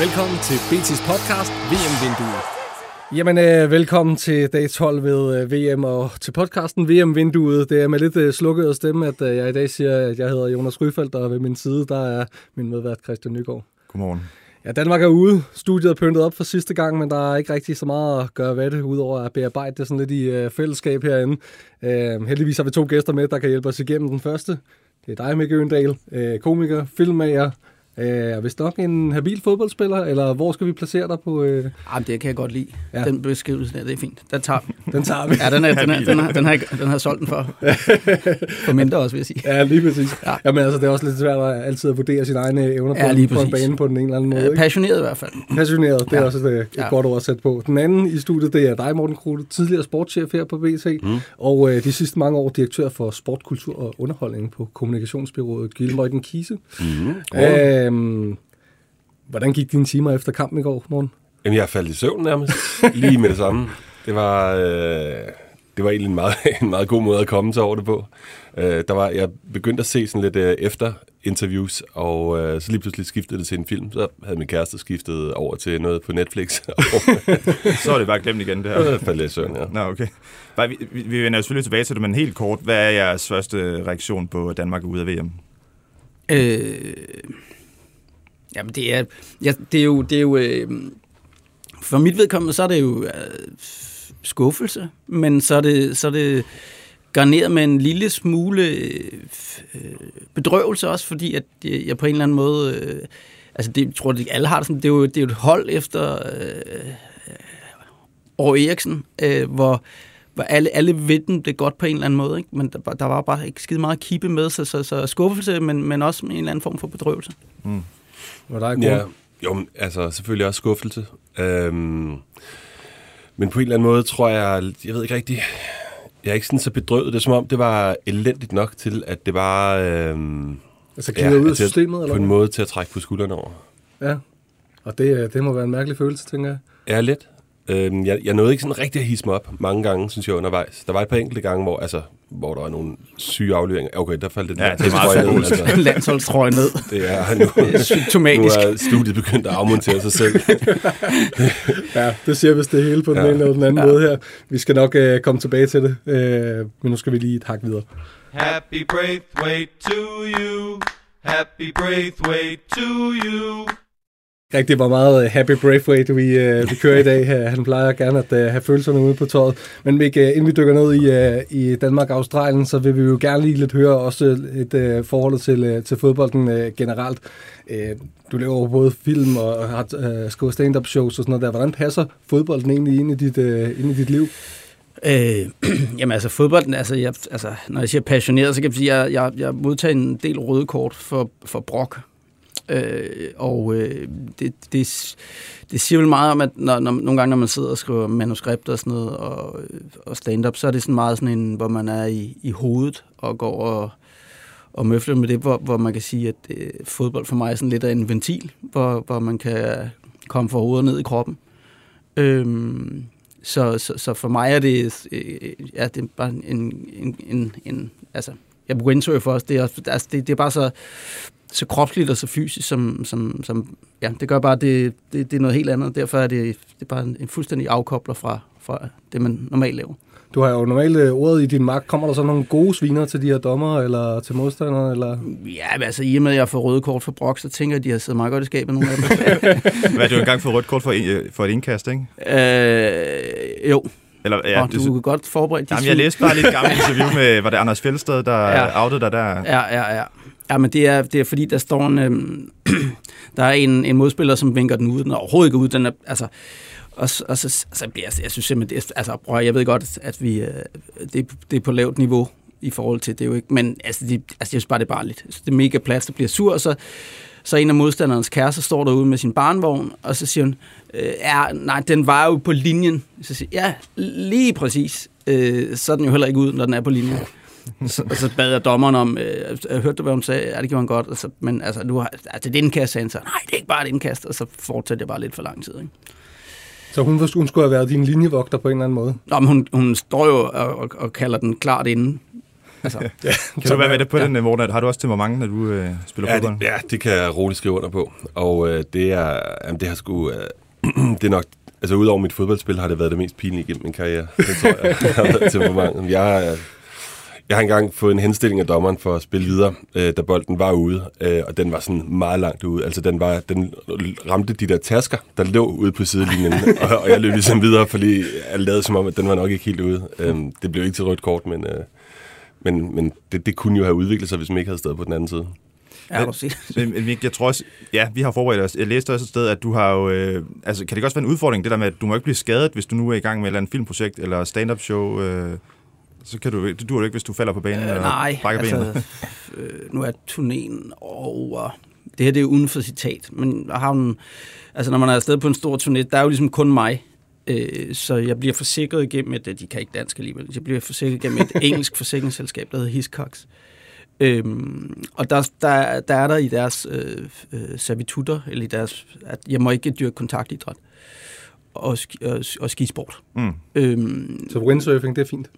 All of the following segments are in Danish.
Velkommen til BT's podcast, VM-vinduet. Jamen, øh, velkommen til dag 12 ved øh, VM og til podcasten VM-vinduet. Det er med lidt øh, slukket stemme, at øh, jeg i dag siger, at jeg hedder Jonas Ryfeldt, og ved min side, der er min medvært Christian Nygaard. Godmorgen. Ja, Danmark er ude. Studiet er pyntet op for sidste gang, men der er ikke rigtig så meget at gøre ved det, udover at bearbejde det sådan lidt i øh, fællesskab herinde. Øh, heldigvis har vi to gæster med, der kan hjælpe os igennem den første. Det er dig, Mikke Øendal, øh, komiker, filmmager, Øh, hvis nok en habil fodboldspiller, eller hvor skal vi placere dig på? Øh? Jamen, det kan jeg godt lide. Ja. Den beskrivelse der, det er fint. Den tager vi. Den tager vi. Ja, den, er, den, er, den, har, den, har, den har solgt den for. For mindre også, vil jeg sige. Ja, lige præcis. Ja. Ja. Jamen altså, det er også lidt svært at altid at vurdere sine egne evner på, Ja, lige på en bane på den ene eller anden måde. Øh, Ikke? Passioneret i hvert fald. Passioneret, det er Ja. også et, et Ja. godt ord at sætte på. Den anden i studiet, det er dig, Morten Krute, tidligere sportschef her på BT, mm. og øh, de sidste mange år direktør for sport, kultur og underholdning på kommunikationsbyrået Gilmøjden Kise. Mm. Øhm, hvordan gik dine timer efter kampen i går, Morten? Jamen, jeg faldt i søvn nærmest, lige med det samme. Det var, øh, det var egentlig en meget, en meget god måde at komme til over det på. Øh, der var, jeg begyndte at se sådan lidt øh, efter interviews, og øh, så lige pludselig skiftede det til en film. Så havde min kæreste skiftet over til noget på Netflix, Så er det bare glemt igen, det her. så faldt jeg i søvn, ja. Nå, okay. Bare, vi, vi, vender selvfølgelig tilbage til det, men helt kort, hvad er jeres første reaktion på, at Danmark er ude af VM? Øh, jamen, det er, ja, det er jo... Det er jo øh, for mit vedkommende, så er det jo øh, skuffelse, men så er det, så er det garneret med en lille smule øh, øh bedrøvelse også, fordi at øh, jeg på en eller anden måde... Øh, altså, det, jeg tror, jeg, alle har det sådan, det er jo, det er jo et hold efter øh, Åre Eriksen, øh, hvor, hvor alle, alle ved dem det godt på en eller anden måde, ikke? men der, var- der var bare ikke skide meget at kippe med, så, så, så skuffelse, men, men også en eller anden form for bedrøvelse. Mm. Var dig, Ja, ja. jo, altså selvfølgelig også skuffelse. Øhm, men på en eller anden måde tror jeg, jeg ved ikke rigtigt, jeg er ikke sådan så bedrøvet. Det er som om, det var elendigt nok til, at det var... Øhm, Altså, glider ud af til at- systemet, eller På en måde til at trække på skuldrene over. Ja, og det, øh, det må være en mærkelig følelse, tænker jeg. Ja, lidt. Øhm, jeg, jeg nåede ikke sådan rigtig at hisse mig op mange gange, synes jeg, undervejs. Der var et par enkelte gange, hvor, altså, hvor der var nogle syge afleveringer. Okay, der faldt det Ja, det er meget trøje ned, altså. Landsholdstrøje ned. Det er nu, symptomatisk. nu er studiet begyndt at afmontere sig selv. Ja, det siger vist det hele på den Ja. ene eller den anden ja. måde her. Vi skal nok øh, komme tilbage til det, øh, men nu skal vi lige et hak videre. Happy birthday to you. Happy birthday to you. Rigtig hvor meget øh, Happy Braithwaite vi, øh, vi kører i dag. Han plejer gerne at øh, have følelserne ude på tøjet. Men Mik, øh, inden vi dykker ned i, øh, i Danmark og Australien, så vil vi jo gerne lige lidt høre også et øh, forhold til, øh, til fodbolden øh, generelt. Øh, du laver både film og har øh, skrevet stand-up shows og sådan noget der. Hvordan passer fodbolden egentlig ind i dit, øh, ind i dit liv? Øh, jamen altså fodbolden, altså, jeg, altså når jeg siger passioneret, så kan jeg sige, at jeg, jeg, jeg modtager en del røde kort for, for brok. Øh, og øh, det, det, det siger vel meget om, at når, når, nogle gange, når man sidder og skriver manuskripter og sådan noget, og, og stand-up, så er det sådan meget sådan en, hvor man er i, i hovedet og går og, og møfler med det, hvor, hvor man kan sige, at øh, fodbold for mig er sådan lidt af en ventil, hvor, hvor man kan komme fra hovedet ned i kroppen. Øhm, så, så, så for mig er det, øh, ja, det er bare en, en, en, en altså, jeg begyndte jo for os, det er, altså, det, det er bare så, så kropsligt og så fysisk, som, som, som ja, det gør bare, det, det, det er noget helt andet. Derfor er det, det er bare en, en fuldstændig afkobler fra, fra det, man normalt laver. Du har jo normalt øh, ordet i din magt. Kommer der så nogle gode sviner til de her dommer eller til modstandere? Eller? Ja, men altså i og med, at jeg får røde kort for Brock, så tænker jeg, at de har siddet meget godt i skabet, nogle af dem. Hvad, du har engang fået rødt kort for, en- for et indkast, ikke? øh, jo, Eller, ja, og du kan godt forberede de Jamen, jeg læste bare lidt gammelt interview med, var det Anders Fjeldsted, der ja. outede dig der? Ja, ja, ja. Ja, men det er, det er fordi, der står en, øh, der er en, en modspiller, som vinker den ud. Den er overhovedet ikke ud. Den er, altså, og, og så, altså, jeg, jeg synes simpelthen, det altså, prøv, jeg ved godt, at vi, øh, det, det er på lavt niveau, i forhold til det er jo ikke, men altså, de, altså jeg synes bare, det er barnligt. Så det er mega plads, der bliver sur, og så, så en af modstanderens kærester står derude med sin barnvogn, og så siger hun, øh, ja, nej, den var jo på linjen. Så siger jeg, ja, lige præcis. Øh, så er den jo heller ikke ud, når den er på linjen. så, så bad jeg dommeren om, øh, jeg hørte du, hvad hun sagde? Ja, det gjorde han godt. Altså, men altså, du har, altså, det er et indkast, sagde han så. Nej, det er ikke bare et indkast. Og så fortsatte jeg bare lidt for lang tid. Ikke? Så hun, hun skulle have været din linjevogter på en eller anden måde? Nå, men hun, hun står jo og, og, og kalder den klart inden. Altså, ja, kan du være med det på ja. den, Morten? Har du også temperament, når du øh, spiller ja, fodbold? Det, ja, det kan jeg roligt skrive under på. Og øh, det er, jamen, det har sgu, øh, det er nok, altså udover mit fodboldspil, har det været det mest pinlige igennem min karriere. Det tror jeg, har været temperament. Jeg, jeg har engang fået en henstilling af dommeren for at spille videre, øh, da bolden var ude, øh, og den var sådan meget langt ude. Altså den, var, den ramte de der tasker, der lå ude på sidelinjen, og, og jeg løb ligesom videre, fordi jeg lavede som om, at den var nok ikke helt ude. Øh, det blev ikke til rødt kort, men, øh, men, men det, det kunne jo have udviklet sig, hvis man ikke havde stået på den anden side. Ja, men, men, jeg tror også, ja, vi har forberedt os. Jeg læste også et sted, at du har jo, øh, altså kan det også være en udfordring, det der med, at du må ikke blive skadet, hvis du nu er i gang med et eller andet filmprojekt eller stand-up show, øh, så kan du, det dur ikke, hvis du falder på banen øh, eller nej, brækker altså, benet. øh, nu er turnéen over. Det her det er jo uden for citat, men jeg har en, altså når man er afsted på en stor turné, der er jo ligesom kun mig, øh, så jeg bliver forsikret igennem et, de kan ikke dansk alligevel, jeg bliver forsikret igennem et engelsk forsikringsselskab, der hedder Hiscox. Øhm, og der, der, der er der i deres øh, øh, servitutter, eller i deres, at jeg må ikke dyrke kontaktidræt og, og, og skisport. Mm. Øhm, så windsurfing, det er fint?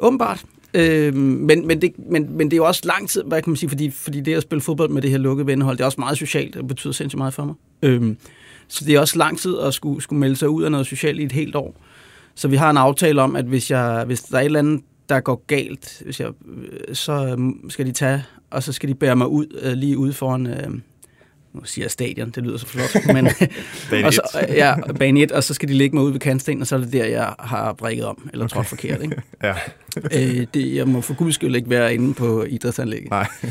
Åbenbart. Øh, men, men, det, men, men det er jo også lang tid, hvad kan man sige, fordi, fordi det at spille fodbold med det her lukkede vennehold, det er også meget socialt, det betyder sindssygt meget for mig. Øh, så det er også lang tid at skulle, skulle melde sig ud af noget socialt i et helt år. Så vi har en aftale om, at hvis, jeg, hvis der er et eller andet, der går galt, hvis jeg, øh, så øh, skal de tage, og så skal de bære mig ud øh, lige ude foran, øh, nu siger jeg stadion, det lyder så flot, men og så, ja, bane 1, og så skal de ligge mig ud ved kantsten, og så er det der, jeg har brækket om, eller trådt forkert. Ikke? ja. øh, det, jeg må for guds skyld ikke være inde på idrætsanlægget. Nej.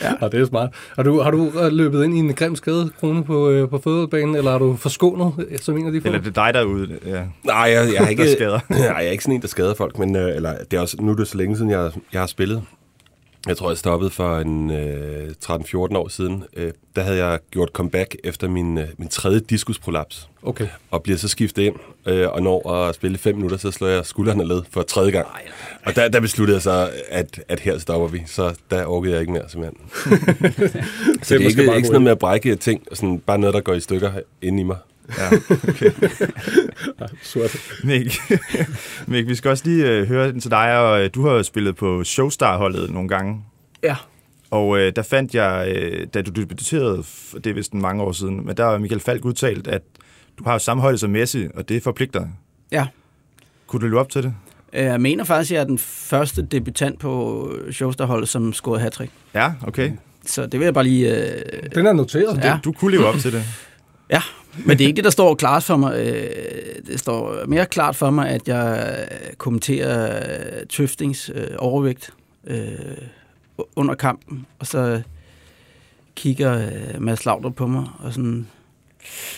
ja. ja, det er smart. Har du, har du øh, løbet ind i en grim skade, Krone, på, øh, på fodboldbanen, eller har du forskånet, øh, som en af de få? Eller det er dig derude? Ja. Nej, jeg, jeg, er ikke, skader. nej, jeg er ikke sådan en, der skader folk, men eller, det er også, nu er det så længe siden, jeg, jeg har spillet. Jeg tror, jeg stoppede for en øh, 13-14 år siden. Øh, der havde jeg gjort comeback efter min, øh, min tredje diskusprolaps. Okay. Og bliver så skiftet ind, øh, og når at spille fem minutter, så slår jeg skuldrene led for tredje gang. Og der, der besluttede jeg så, at, at her stopper vi. Så der orkede jeg ikke mere, simpelthen. så det er ikke, ikke sådan noget med at brække ting, sådan bare noget, der går i stykker inde i mig. Ja, okay. Sort. Mik, Mik, vi skal også lige øh, høre den til dig, og øh, du har jo spillet på Showstar-holdet nogle gange. Ja. Og øh, der fandt jeg, øh, da du debuterede, det er vist mange år siden, men der har Michael Falk udtalt, at du har jo samme højde som Messi, og det forpligter. Ja. Kunne du løbe op til det? Jeg mener faktisk, at jeg er den første debutant på Showstar-holdet, som scorede hat -trick. Ja, okay. Så det vil jeg bare lige... Øh... Den er noteret. Ja. Du, du kunne leve op til det. Ja, men det er ikke det, der står klart for mig. Øh, det står mere klart for mig, at jeg kommenterer Tøftings øh, overvægt øh, under kampen, og så kigger Mads Laudrup på mig, og sådan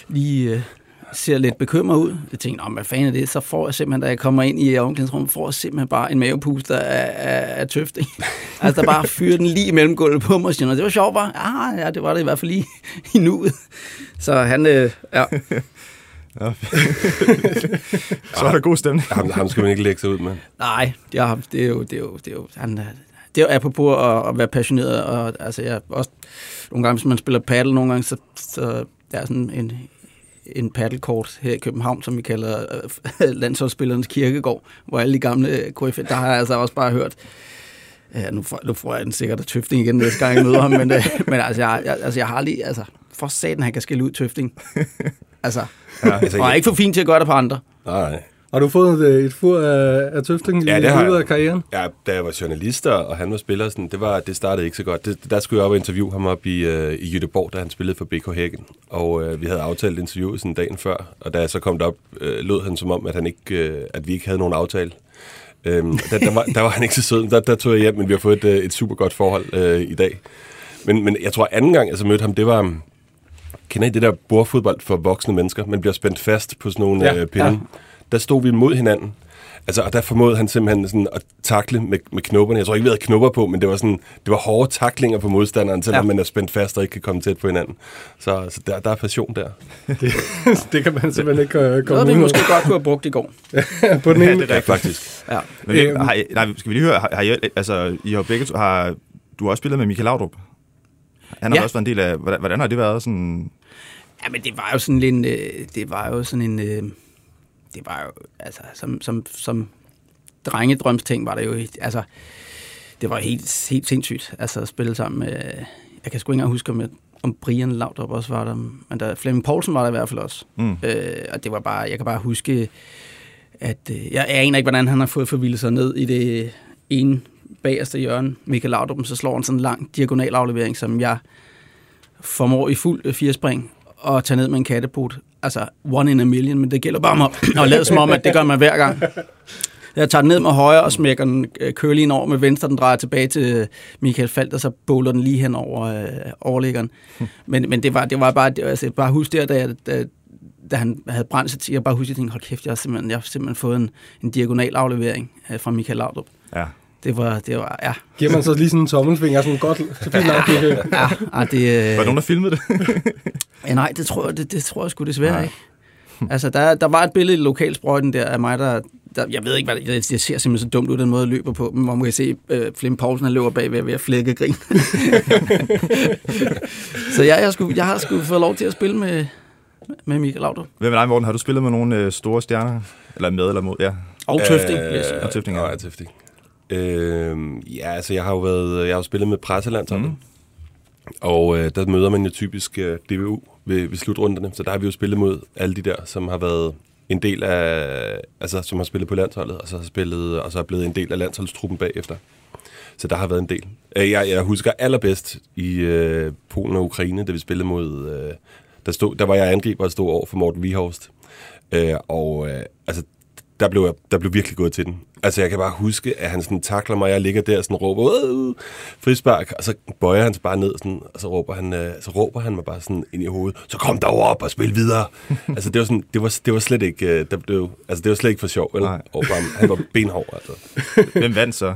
lige ser lidt bekymret ud. Jeg tænker, hvad fanden er det? Så får jeg simpelthen, da jeg kommer ind i omklædningsrummet, får jeg simpelthen bare en mavepuster af, af, af tøfting. altså, der bare fyrer den lige mellem gulvet på mig, og det var sjovt bare. Ah, ja, det var det i hvert fald lige i nuet. Så han, øh, ja. Ja. så er der god stemning. ham, ham skal man ikke lægge sig ud med. Nej, det er, det er jo, det er jo, det er jo, han, det er jo apropos at, at være passioneret, og altså jeg også, nogle gange, hvis man spiller paddle, nogle gange, så, så der er sådan en, en paddlekort her i København, som vi kalder øh, landsholdsspillernes kirkegård, hvor alle de gamle KF, der har jeg altså også bare hørt, ja, nu, får, nu får jeg den sikkert tøfting igen næste gang, jeg møder ham, men, øh, men altså, jeg, jeg, altså, jeg har lige, altså, for satan, han kan skille ud tøfting. Altså, ja, altså, og er ikke for fint til at gøre det på andre. Nej. Har du fået et, et fur af, af tøfting ja, i løbet af karrieren? Ja, da jeg var journalist, og han var spiller, sådan, det, var, det startede ikke så godt. Det, der skulle jeg op og interviewe ham op i, uh, i Jødeborg, da han spillede for BK Hækken. Og uh, vi havde aftalt interviewet sådan dagen før, og da jeg så kom derop, uh, lød han som om, at, han ikke, uh, at vi ikke havde nogen aftale. Um, der, der, var, der var han ikke så sød. Der, der tog jeg hjem, men vi har fået et, et super godt forhold uh, i dag. Men, men jeg tror, anden gang, jeg så mødte ham, det var... Kender I det der bordfodbold for voksne mennesker? Man bliver spændt fast på sådan nogle ja, uh, pinde. Ja der stod vi mod hinanden. Altså, og der formåede han simpelthen sådan at takle med, med knopperne. Jeg tror ikke, vi havde knopper på, men det var, sådan, det var hårde taklinger på modstanderen, selvom ja. Ja. man er spændt fast og ikke kan komme tæt på hinanden. Så, så der, der er passion der. Det, det kan man simpelthen ikke øh, komme Noget, vi ud måske godt kunne have brugt i går. på den ene. det er Ja, faktisk. Ja. Men, Øhm. har I, nej, skal vi lige høre, har, har I, altså, I har begge, to- har, du har også spillet med Michael Laudrup. Han har Ja. også været en del af, hvordan, hvordan har det været sådan, Ja, men det var jo sådan en, øh, det var jo sådan en, øh, det var jo, altså, som, som, som drengedrømsting var det jo, altså, det var helt, helt sindssygt, altså at spille sammen med, jeg kan sgu ikke engang huske, om, jeg, om Brian Laudrup også var der, men der, Flemming Poulsen var der i hvert fald også. Mm. Øh, og det var bare, jeg kan bare huske, at øh, jeg aner ikke, hvordan han har fået forvildet sig ned i det ene bagerste hjørne, Michael Laudrup, så slår han sådan en lang diagonalaflevering, som jeg formår i fuld øh, firespring og tage ned med en kattepot. Altså, one in a million, men det gælder bare om at, at lade som om, at det gør man hver gang. Jeg tager den ned med højre og smækker den øh, kølig ind over med venstre, den drejer tilbage til øh, Michael Falt, og så bowler den lige hen over øh, overliggeren. Men, men det var, det var bare, det, var- altså, bare husk der, da, jeg, da, da han havde brændt sig til, jeg bare husker, at jeg tænkte, hold kæft, jeg har simpelthen, jeg har simpelthen fået en, en diagonal aflevering øh, fra Michael Laudrup. ja. Det var, det var, ja. Giver man så lige sådan en tommelfinger, sådan godt, så fint nok. det- ja, ja det, øh, Var der nogen, der filmede det? Ja, nej, det tror jeg, det, det tror jeg sgu desværre nej. ikke. Altså, der, der var et billede i lokalsprøjten der af mig, der, der jeg ved ikke, hvad det, jeg, jeg ser simpelthen så dumt ud, den måde, jeg løber på, men hvor man kan se, øh, Flem Poulsen, han løber bagved ved at flække grin. så jeg, jeg, skulle, jeg har sgu fået lov til at spille med, med Michael Laudrup. Hvem er dig, Morten? Har du spillet med nogle øh, store stjerner? Eller med eller mod? Ja. Og Tøfting, vil jeg sige. Og Tøfting, ja. ja. Tøfting. Øh, ja, altså jeg har jo været, jeg har jo spillet med presselandsholdet. Mm. Og øh, der møder man jo typisk øh, DBU ved, ved slutrunderne. Så der har vi jo spillet mod alle de der, som har været en del af, altså som har spillet på landsholdet, og så har spillet, og så er blevet en del af landsholdstruppen bagefter. Så der har været en del. Øh, jeg, jeg husker allerbedst i øh, Polen og Ukraine, da vi spillede mod... Øh, der, stod, der var jeg angriber og stod over for Morten Vihorst. Øh, og øh, altså, der blev, jeg, der blev virkelig gået til den. Altså, jeg kan bare huske, at han sådan takler mig, jeg ligger der og sådan råber, "Øh, frispark, og så bøjer han sig bare ned, sådan, og så råber, han, øh, så råber han mig bare sådan ind i hovedet, så kom dog op og spil videre. altså, det var, sådan, det, var, det var slet ikke, øh, der blev, altså, det var slet ikke for sjov, vel? Nej. Og bare, han var benhård, altså. Hvem vandt så?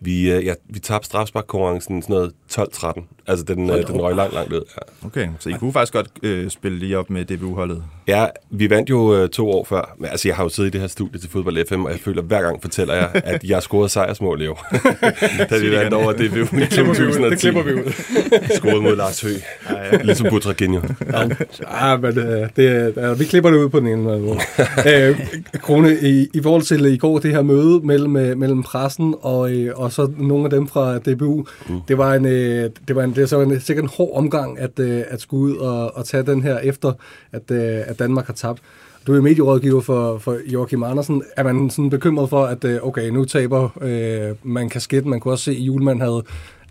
Vi, øh, ja, vi tabte strafsparkkonkurrencen sådan noget 12-13. Altså, den, øh, den røg langt, langt ud. Ja. Okay, så I kunne faktisk godt øh, spille lige op med DBU-holdet. Ja, vi vandt jo øh, to år før. Men, altså, jeg har jo siddet i det her studie til Fodbold FM, og jeg føler, hver gang fortæller jeg, at jeg scorede sejrsmål i år. da vi vandt over DBU i 2010. Det klipper vi ud. Scorede mod Lars Høgh. Ja, ja. Ligesom Butraginho. Ja, men øh, det, øh, vi klipper det ud på den ene måde. øh, Krone, i, i forhold til i går, det her møde mellem, øh, mellem pressen og, øh, og så nogle af dem fra DBU, mm. det var en, øh, det var en, det er så en, sikkert en hård omgang at, øh, at skulle ud og, og tage den her efter, at, øh, at Danmark har tabt. Du er medierådgiver for, for Joachim Andersen. Er man sådan bekymret for, at øh, okay, nu taber øh, man kasket? Man kunne også se, at Julemand havde,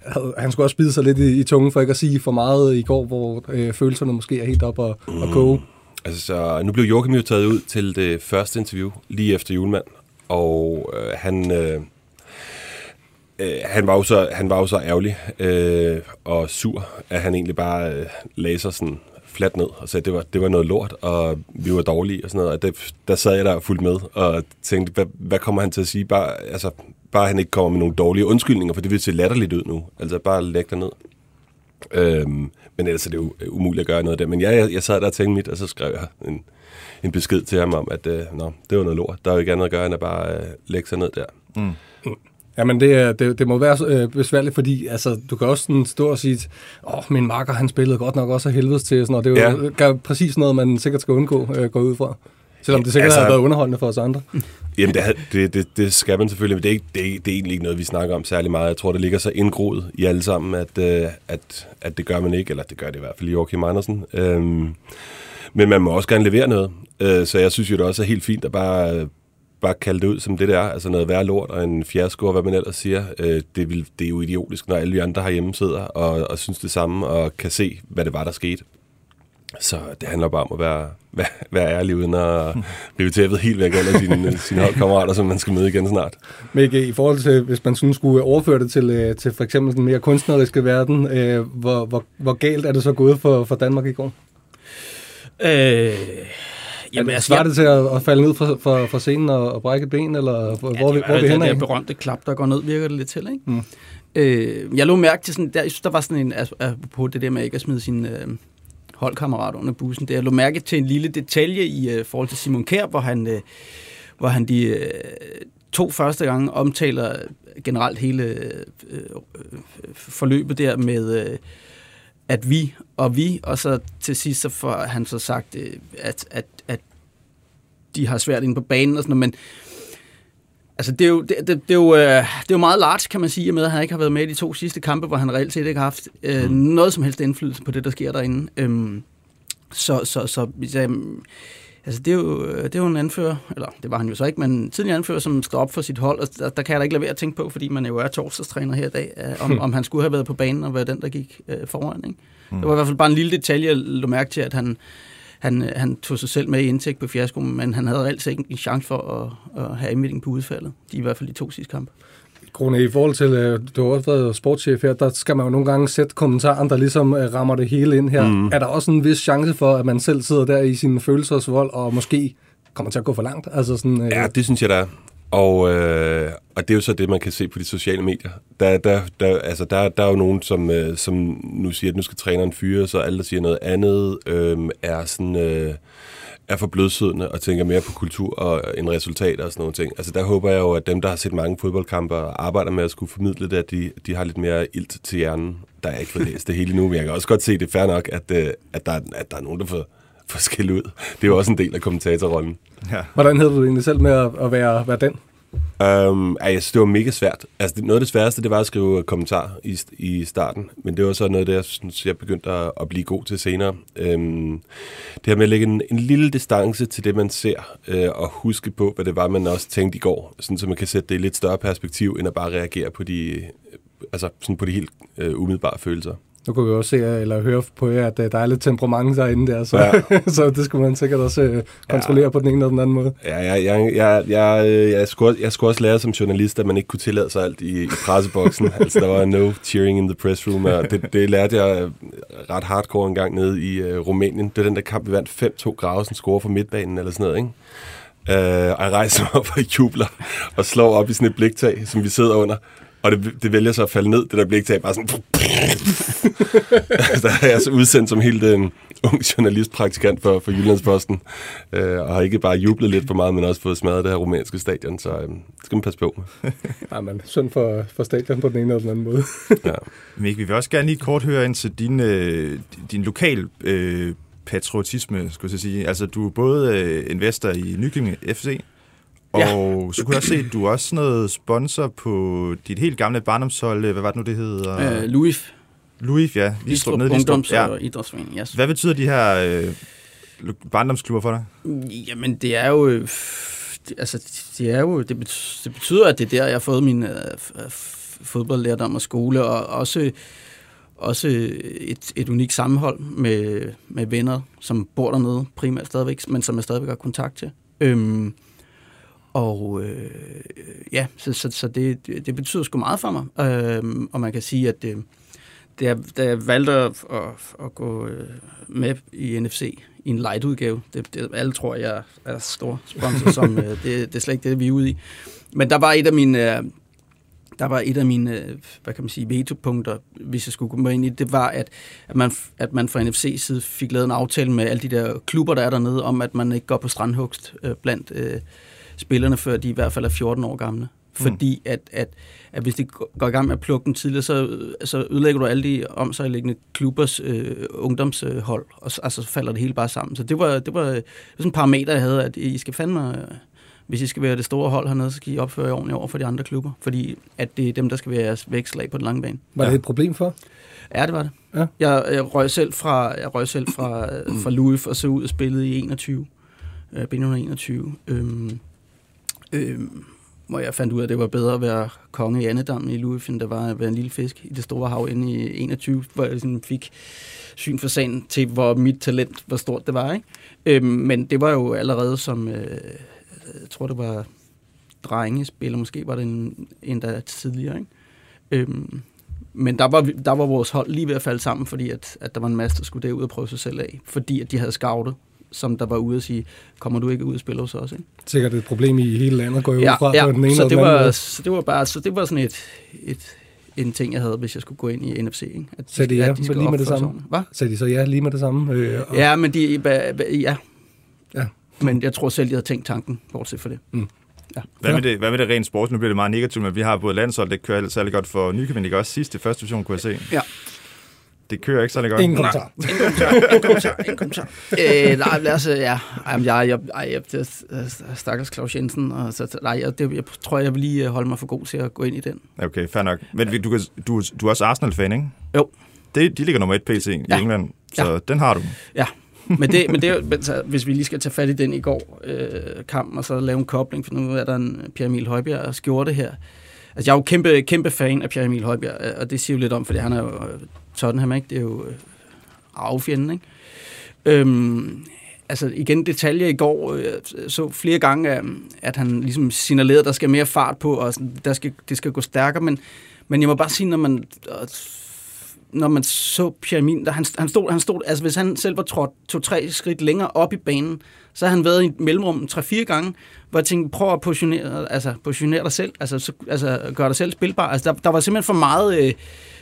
havde, han skulle også bide sig lidt i, i tungen, for ikke at sige for meget i går, hvor øh, følelserne måske er helt op og, og koge. Altså, så nu blev Joachim jo taget ud til det første interview, lige efter julemand. Og øh, han... Øh, øh, han, var jo så, han var jo så ærgerlig øh, og sur, at han egentlig bare øh, lagde sig sådan fladt ned og sagde, at det var, det var noget lort, og vi var dårlige og sådan noget. Og det, der sad jeg der og fulgte med og tænkte, hvad, hvad kommer han til at sige? Bare, altså, bare han ikke kommer med nogle dårlige undskyldninger, for det vil se latterligt ud nu. Altså bare læg dig ned. Øhm, men ellers er det jo øh, umuligt at gøre noget der. Men jeg, jeg, jeg sad der og tænkte mit, og så skrev jeg en, en besked til ham om, at øh, nå, det var noget lort. Der er jo ikke andet at gøre, end at bare øh, lægge sig ned der. Mm. Jamen, det, det, det må være øh, besværligt, fordi altså, du kan også sådan stå og sige, åh, min makker, han spillede godt nok også af helvedes til, sådan, og det er jo ja. præcis noget, man sikkert skal undgå, øh, gå ud fra. Selvom det sikkert Altså- har været underholdende for os andre. Jamen, det, det, det, det skal man selvfølgelig, men det er, ikke, det, er, det er egentlig ikke noget, vi snakker om særlig meget. Jeg tror, det ligger så indgroet i alle sammen, at, øh, at, at det gør man ikke, eller det gør det i hvert fald i Joachim Andersen. Øhm, men man må også gerne levere noget, øh, så jeg synes jo, det også er helt fint at bare, øh, bare kalde det ud, som det der er. Altså noget værre lort og en fiasko, og hvad man ellers siger. Øh, det, vil, det er jo idiotisk, når alle vi andre herhjemme sidder og, og synes det samme, og kan se, hvad det var, der skete. Så det handler bare om at være, være, være ærlig, uden at rive tæppet helt væk af sine, sine holdkammerater, som man skal møde igen snart. Mikke, i forhold til, hvis man sådan skulle overføre det til, øh, til for eksempel den mere kunstneriske verden, øh, hvor, hvor, hvor galt er det så gået for, for Danmark i går? Øh, Jamen, altså, Svarer det til at, at falde ned fra, fra, fra scenen og, og brække et ben, eller hvor, ja, hvor, vi, hvor vi det, hen det der berømte klap, der går ned, virker det lidt til, ikke? Mm. Øh, jeg lå mærke til sådan, der, jeg synes, der var sådan en, på det der med ikke at smide sin øh, holdkammerat under bussen, det, jeg lå mærke til en lille detalje i øh, forhold til Simon Kjær, hvor han, øh, hvor han de øh, to første gange omtaler generelt hele øh, øh, forløbet der med, øh, at vi og vi, og så til sidst så får han så sagt, øh, at, at, at de har svært ind på banen og sådan noget, men Altså, det er, jo, det, det, det, er jo, øh, det er jo meget large, kan man sige, med at han ikke har været med i de to sidste kampe, hvor han reelt set ikke har haft øh, mm. noget som helst indflydelse på det, der sker derinde. Øhm, så, så, så så altså, det, er jo, det er jo en anfører, eller det var han jo så ikke, men en tidligere anfører, som står op for sit hold, og der, der kan jeg da ikke lade være at tænke på, fordi man jo er torsdagstræner her i dag, øh, om, om han skulle have været på banen og være den, der gik øh, foran. Ikke? Mm. Det var i hvert fald bare en lille detalje, jeg lå mærke til, at han, han, han tog sig selv med i indtægt på fiasko, men han havde altså ikke en chance for at, at have indmelding på udfaldet. De i hvert fald de to sidste kampe. Krone, i forhold til, øh, du har også været sportschef her, der skal man jo nogle gange sætte kommentaren, der ligesom øh, rammer det hele ind her. Mm. Er der også en vis chance for, at man selv sidder der i sin følelsesvold, og måske kommer til at gå for langt? Altså sådan, øh... Ja, det synes jeg, der er. Og, øh, og det er jo så det, man kan se på de sociale medier. Der, der, der, altså der, der er jo nogen, som, øh, som nu siger, at nu skal træneren fyre, så alle, der siger noget andet, øh, er sådan... Øh, er for blødsødende og tænker mere på kultur og en resultat og sådan nogle ting. Altså der håber jeg jo, at dem, der har set mange fodboldkampe og arbejder med at skulle formidle det, at de, de har lidt mere ilt til hjernen. Der er ikke fået læst det hele nu, men jeg kan også godt se, det er fair nok, at, øh, at, der, at der er nogen, der får, får skæld ud. Det er jo også en del af kommentatorrollen. Ja. Hvordan hedder du egentlig selv med at, at være, være den? Um, altså, det var mega svært. Altså, det, noget af det sværeste, det var at skrive kommentar i, i starten, men det var så noget det, jeg synes, jeg begyndte at, at blive god til senere. Um, det her med at lægge en, en lille distance til det, man ser, uh, og huske på, hvad det var, man også tænkte i går, sådan, så man kan sætte det i lidt større perspektiv, end at bare reagere på de, øh, altså, sådan på de helt uh, umiddelbare følelser. Nu kunne vi også se eller høre på jer, at øh, der er lidt temperament derinde der, så, ja. så det skulle man sikkert også øh, kontrollere ja. på den ene eller den anden måde. Ja, jeg, jeg, jeg, jeg, jeg, skulle, jeg skulle også lære som journalist, at man ikke kunne tillade sig alt i, i presseboksen. altså, der var no cheering in the press room, og det, det lærte jeg øh, ret hardcore en gang nede i uh, Rumænien. Det er den der kamp, vi vandt 5-2 Gravesen score for midtbanen eller sådan noget, ikke? Uh, og jeg rejser mig op og jubler og slår op i sådan et bliktag, som vi sidder under. Og det, det vælger så at falde ned, det der bliktag, bare sådan... der er jeg så udsendt som helt en ung journalistpraktikant for, for Jyllandsposten, øh, og har ikke bare jublet lidt for meget, men også fået smadret det her romanske stadion, så øh, det skal man passe på ja, men synd for, for stadion på den ene eller den anden måde. ja. Mik, vi vil også gerne lige kort høre ind til din, øh, din lokal øh, patriotisme, skulle jeg sige. Altså, du er både øh, investor i Nykøbing FC, og ja. så kunne jeg se, at du er også noget sponsor på dit helt gamle barndomshold. Hvad var det nu, det hedder? Øh, Louis. Louis, ja. Listrup, nede Ungdoms- ja. og Idrætsforening, yes. Hvad betyder de her øh, barndomsklubber for dig? Jamen, det er jo... Øh, altså, det er jo... Det betyder, det betyder, at det er der, jeg har fået min øh, fodboldlærdom og skole, og også også et, et unikt sammenhold med, med venner, som bor dernede primært stadigvæk, men som jeg stadigvæk har kontakt til. Øhm, og øh, ja, så, så, så det, det betyder sgu meget for mig. Øh, og man kan sige, at det, da, jeg, da jeg valgte at, at, at gå øh, med i NFC i en light-udgave, det, det, alle tror, jeg er stor sponsor, som, øh, det, det er slet ikke det, vi er ude i. Men der var et af mine... Øh, der var et af mine, øh, hvad kan man sige, vetopunkter, hvis jeg skulle gå med ind i det, var, at, at, man, at man fra NFC side fik lavet en aftale med alle de der klubber, der er dernede, om at man ikke går på strandhugst øh, blandt øh, spillerne, før de i hvert fald er 14 år gamle. Mm. Fordi at, at, at hvis de går i gang med at plukke dem tidligere, så, så ødelægger du alle de omsejliggende klubbers øh, ungdomshold, og så, altså, så falder det hele bare sammen. Så det var, det var, det var sådan en parameter, jeg havde, at I skal fandme, hvis I skal være det store hold hernede, så skal I opføre jer ordentligt over for de andre klubber, fordi at det er dem, der skal være jeres vækslag på den lange bane. Var det et problem for? Ja, det var det. Ja. Jeg, jeg røg selv fra, jeg røg selv fra, fra Louis og så ud og spillede i 21. Øh, 21. Øhm, øh, hvor jeg fandt ud af, at det var bedre at være konge i Annedam i Louis, end der var at være en lille fisk i det store hav inde i 21, hvor jeg sådan fik syn for sagen til, hvor mit talent, hvor stort det var. Ikke? Øh, men det var jo allerede som, øh, jeg tror det var drengespil, måske var det en, endda tidligere. Ikke? Øh, men der var, der var vores hold lige ved at falde sammen, fordi at, at der var en masse, der skulle derud og prøve sig selv af, fordi at de havde scoutet som der var ude og sige, kommer du ikke ud og spille hos os? Ikke? Sikkert et problem i hele landet, går jeg Ja, ud fra ja. på den ene så, det den anden var, måde. så det var bare så det var sådan et, et, en ting, jeg havde, hvis jeg skulle gå ind i NFC. Ikke? At Sagde de ja at skal lige med det samme? Hvad? Sagde de så ja lige med det samme? Øh, og- Ja, men de, ba- ba- ja. Ja. Men jeg tror selv, de havde tænkt tanken, bortset for det. Hvad med, det, hvad med det rent sport? Nu bliver det meget negativt, men vi har både landshold, det kører særlig godt for Nykøbing, ikke også sidst i første division, kunne jeg se. Ja. Det kører ikke særlig godt. Ingen kommentar. En kommentar, en kommentar, en kommentar. øh, nej, lad os, øh, ja. Ej, jeg, jeg, ej, jeg, det er stakkels Claus Jensen, og så, nej, jeg, det, jeg tror, jeg vil lige øh, holde mig for god til at gå ind i den. Okay, fair nok. Men du, kan- du, du er også Arsenal-fan, ikke? Jo. Det, de ligger nummer et PC i Ja. England, så Ja. den har du. Men det, men det men så, hvis vi lige skal tage fat i den i går øh, kamp, og så lave en kobling, for nu er der en Pierre Emil Højbjerg skjorte her. Altså, jeg er jo kæmpe, kæmpe fan af Pierre Emil Højbjerg, øh, og det siger jo lidt om, fordi han er jo øh, Tottenham, ikke? Det er jo øh, arvefjenden, ikke? Øhm, altså igen detaljer i går, øh, jeg så flere gange, at han ligesom signalerede, at der skal mere fart på, og der skal, det skal gå stærkere, men, men jeg må bare sige, når man, når man så Pierre der, han, han, stod, han stod, altså hvis han selv var trådt to-tre skridt længere op i banen, så har han været i et mellemrum tre-fire gange, hvor jeg tænkte, prøv at positionere, altså, positionere dig selv, altså, så, altså gøre dig selv spilbar. Altså, der, der var simpelthen for meget, øh,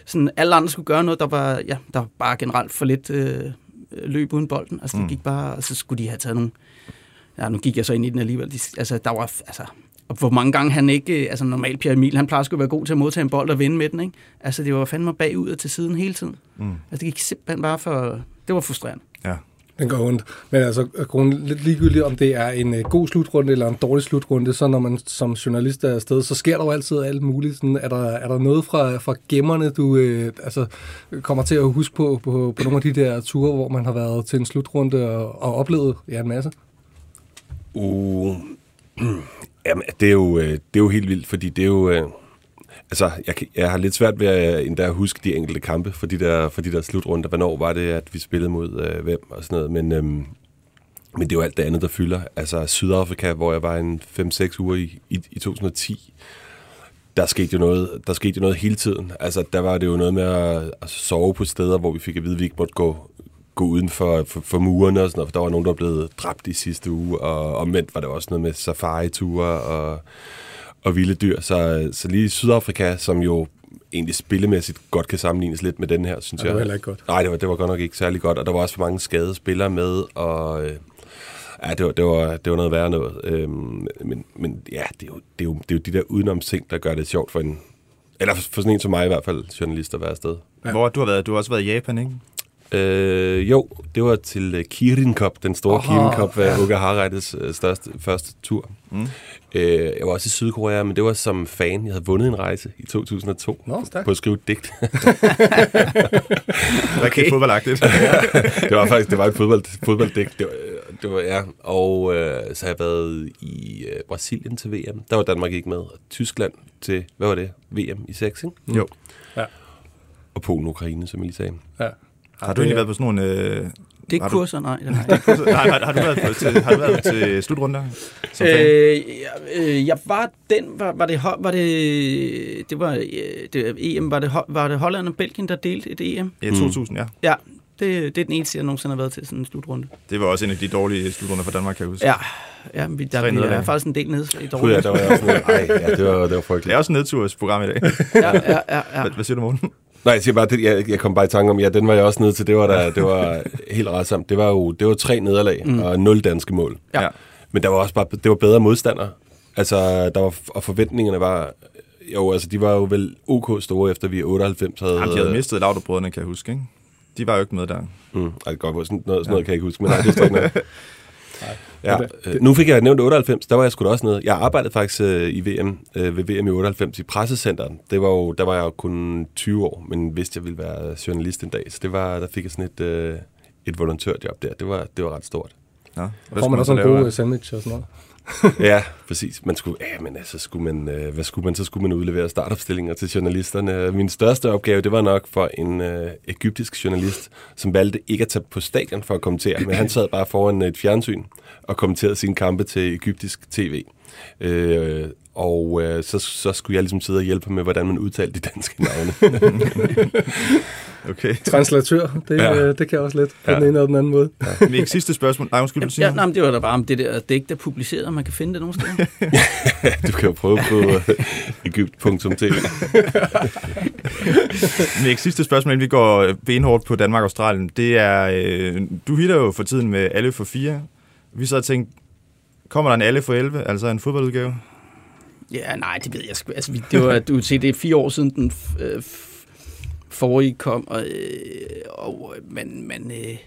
sådan, alle andre skulle gøre noget, der var, ja, der var bare generelt for lidt øh, løb uden bolden. Altså, det Mm. gik bare, og så skulle de have taget nogle, ja, nu gik jeg så ind i den alligevel, de, altså, der var, altså, og hvor mange gange han ikke, øh, altså normalt Pierre Emil, han plejer sgu at være god til at modtage en bold og vinde med den, ikke? Altså, det var fandme bagud og til siden hele tiden. Mm. Altså, det gik simpelthen bare for, det var frustrerende. Ja. Den går ondt. Men altså, grund, lidt ligegyldigt, om det er en uh, god slutrunde eller en dårlig slutrunde, så når man som journalist er afsted, så sker der jo altid alt muligt. Sådan, er, der, er der noget fra, fra gemmerne, du uh, altså, kommer til at huske på, på, på nogle af de der ture, hvor man har været til en slutrunde og, og oplevet ja, en masse? Uh, jamen, det er, jo, øh, det er jo helt vildt, fordi det er jo... Øh, altså, jeg, jeg har lidt svært ved at, endda huske de enkelte kampe for de der, for de der slutrunder. Hvornår var det, at vi spillede mod øh, hvem og sådan noget. Men, øhm, men det er jo alt det andet, der fylder. Altså, Sydafrika, hvor jeg var en 5-6 uger i, i, i 2010, der skete, jo noget, der skete jo noget hele tiden. Altså, der var det jo noget med at, at sove på steder, hvor vi fik at vide, at vi ikke måtte gå, gå uden for, for, for murene og sådan noget, for der var nogen, der blevet dræbt i sidste uge, og omvendt var det også noget med safari-ture og, og vilde dyr. Så, så lige Sydafrika, som jo egentlig spillemæssigt godt kan sammenlignes lidt med den her, synes Ja, det jeg. var heller ikke godt. Nej, det var, det var godt nok ikke særlig godt, og der var også for mange skadede spillere med, og øh, ja, det var, det, var, det var noget værre noget. Øhm, men, men ja, det er, jo, det, er jo, det er jo de der udenomsting, der gør det sjovt for en, eller for, for sådan en som mig i hvert fald, journalist at være afsted. Ja. Hvor du har været, du har også været i Japan, ikke? Øh, jo, det var til øh, Kirin Cup, den store oh, Kirin Cup, ja. ja. Uga Harreides øh, største, første tur. Mm. Øh, jeg var også i Sydkorea, men det var som fan. Jeg havde vundet en rejse i 2002 Nå, på at skrive et digt. Okay. fodboldagtigt. det var faktisk det var et fodbold, fodbolddigt. Det var, øh, det var, ja. Og øh, så har jeg været i øh, Brasilien til VM. Der var Danmark ikke med. Og Tyskland til, hvad var det? VM i 6, ikke? Jo. Og Polen og Ukraine, som I lige sagde. Ja. Har du egentlig været på sådan nogle... Øh, Det er du- kurser, nej. Det har jeg ikke. nej, har, har, du været på, til, har du været til slutrunder? Som fan? Øh, jeg, øh, jeg var den, var, var det, var det, det var, øh, det, EM, var det, var det Holland og Belgien, der delte et EM? Ja, 2000, ja. Ja, det, det er den eneste, jeg nogensinde har været til sådan en slutrunde. Det var også en af de dårlige slutrunder for Danmark, kan jeg huske. Ja, ja vi, der, vi er faktisk en del nedslag i Gud, ja, der var jeg også. Ej, ja, det var, det var Det frygteligt. er også en nedtursprogram i dag. Ja, ja, ja, ja. Hvad, hvad siger du, Morten? Nej, jeg siger bare, det, jeg, jeg kom bare i tanke om, ja, den var jeg også nede til. Det var, der, det var helt retsomt. Det var jo det var tre nederlag mm. og nul danske mål. Ja. Ja. Men der var også bare, det var bedre modstandere. Altså, der var, og forventningerne var, jo, altså, de var jo vel ok store, efter vi i 98 havde... Jamen, de havde mistet Lauterbrødrene, kan jeg huske, ikke? De var jo ikke med der. Mm, kan godt sådan noget, sådan noget kan jeg ikke huske, men nej, det står ikke noget. Ja, øh, nu fik jeg nævnt 98, der var jeg sgu da også nede. Jeg arbejdede faktisk øh, i VM, øh, ved VM i 98 i pressecenteret. Det var jo, der var jeg jo kun 20 år, men vidste, jeg ville være journalist en dag. Så det var, der fik jeg sådan et, øh, et volontørjob der. Det var, det var ret stort. Ja. Får man også så en god sandwich og sådan noget. ja, præcis. Man skulle, ja, men altså, skulle man, øh, hvad skulle man? Så skulle man udlevere startopstillinger til journalisterne. Min største opgave, det var nok for en øh, egyptisk journalist, som valgte ikke at tage på stadion for at kommentere, men han sad bare foran et fjernsyn og kommenterede sine kampe til egyptisk tv. Øh, og øh, så, så skulle jeg ligesom sidde og hjælpe med, hvordan man udtalte de danske navne. Okay. Translatør, det, Ja. ja. det kan jeg også lidt på Ja. den ene og den anden måde. Mik, sidste spørgsmål. Nej, undskyld, du siger Ja, nej, men det var da bare om det der digt, der er publiceret, man kan finde det nogle steder. Du kan jo prøve på øh, egypt.tv. Mik, sidste spørgsmål, inden vi går øh, benhårdt på Danmark og Australien. Det er, øh, du hitter jo for tiden med alle for fire. Vi så og tænkte, kommer der en alle for 11, altså en fodboldudgave? Ja, nej, det ved jeg sgu. Altså, det var, du se, det er fire år siden den øh, forrige kom, og, øh, og øh, men, men øh,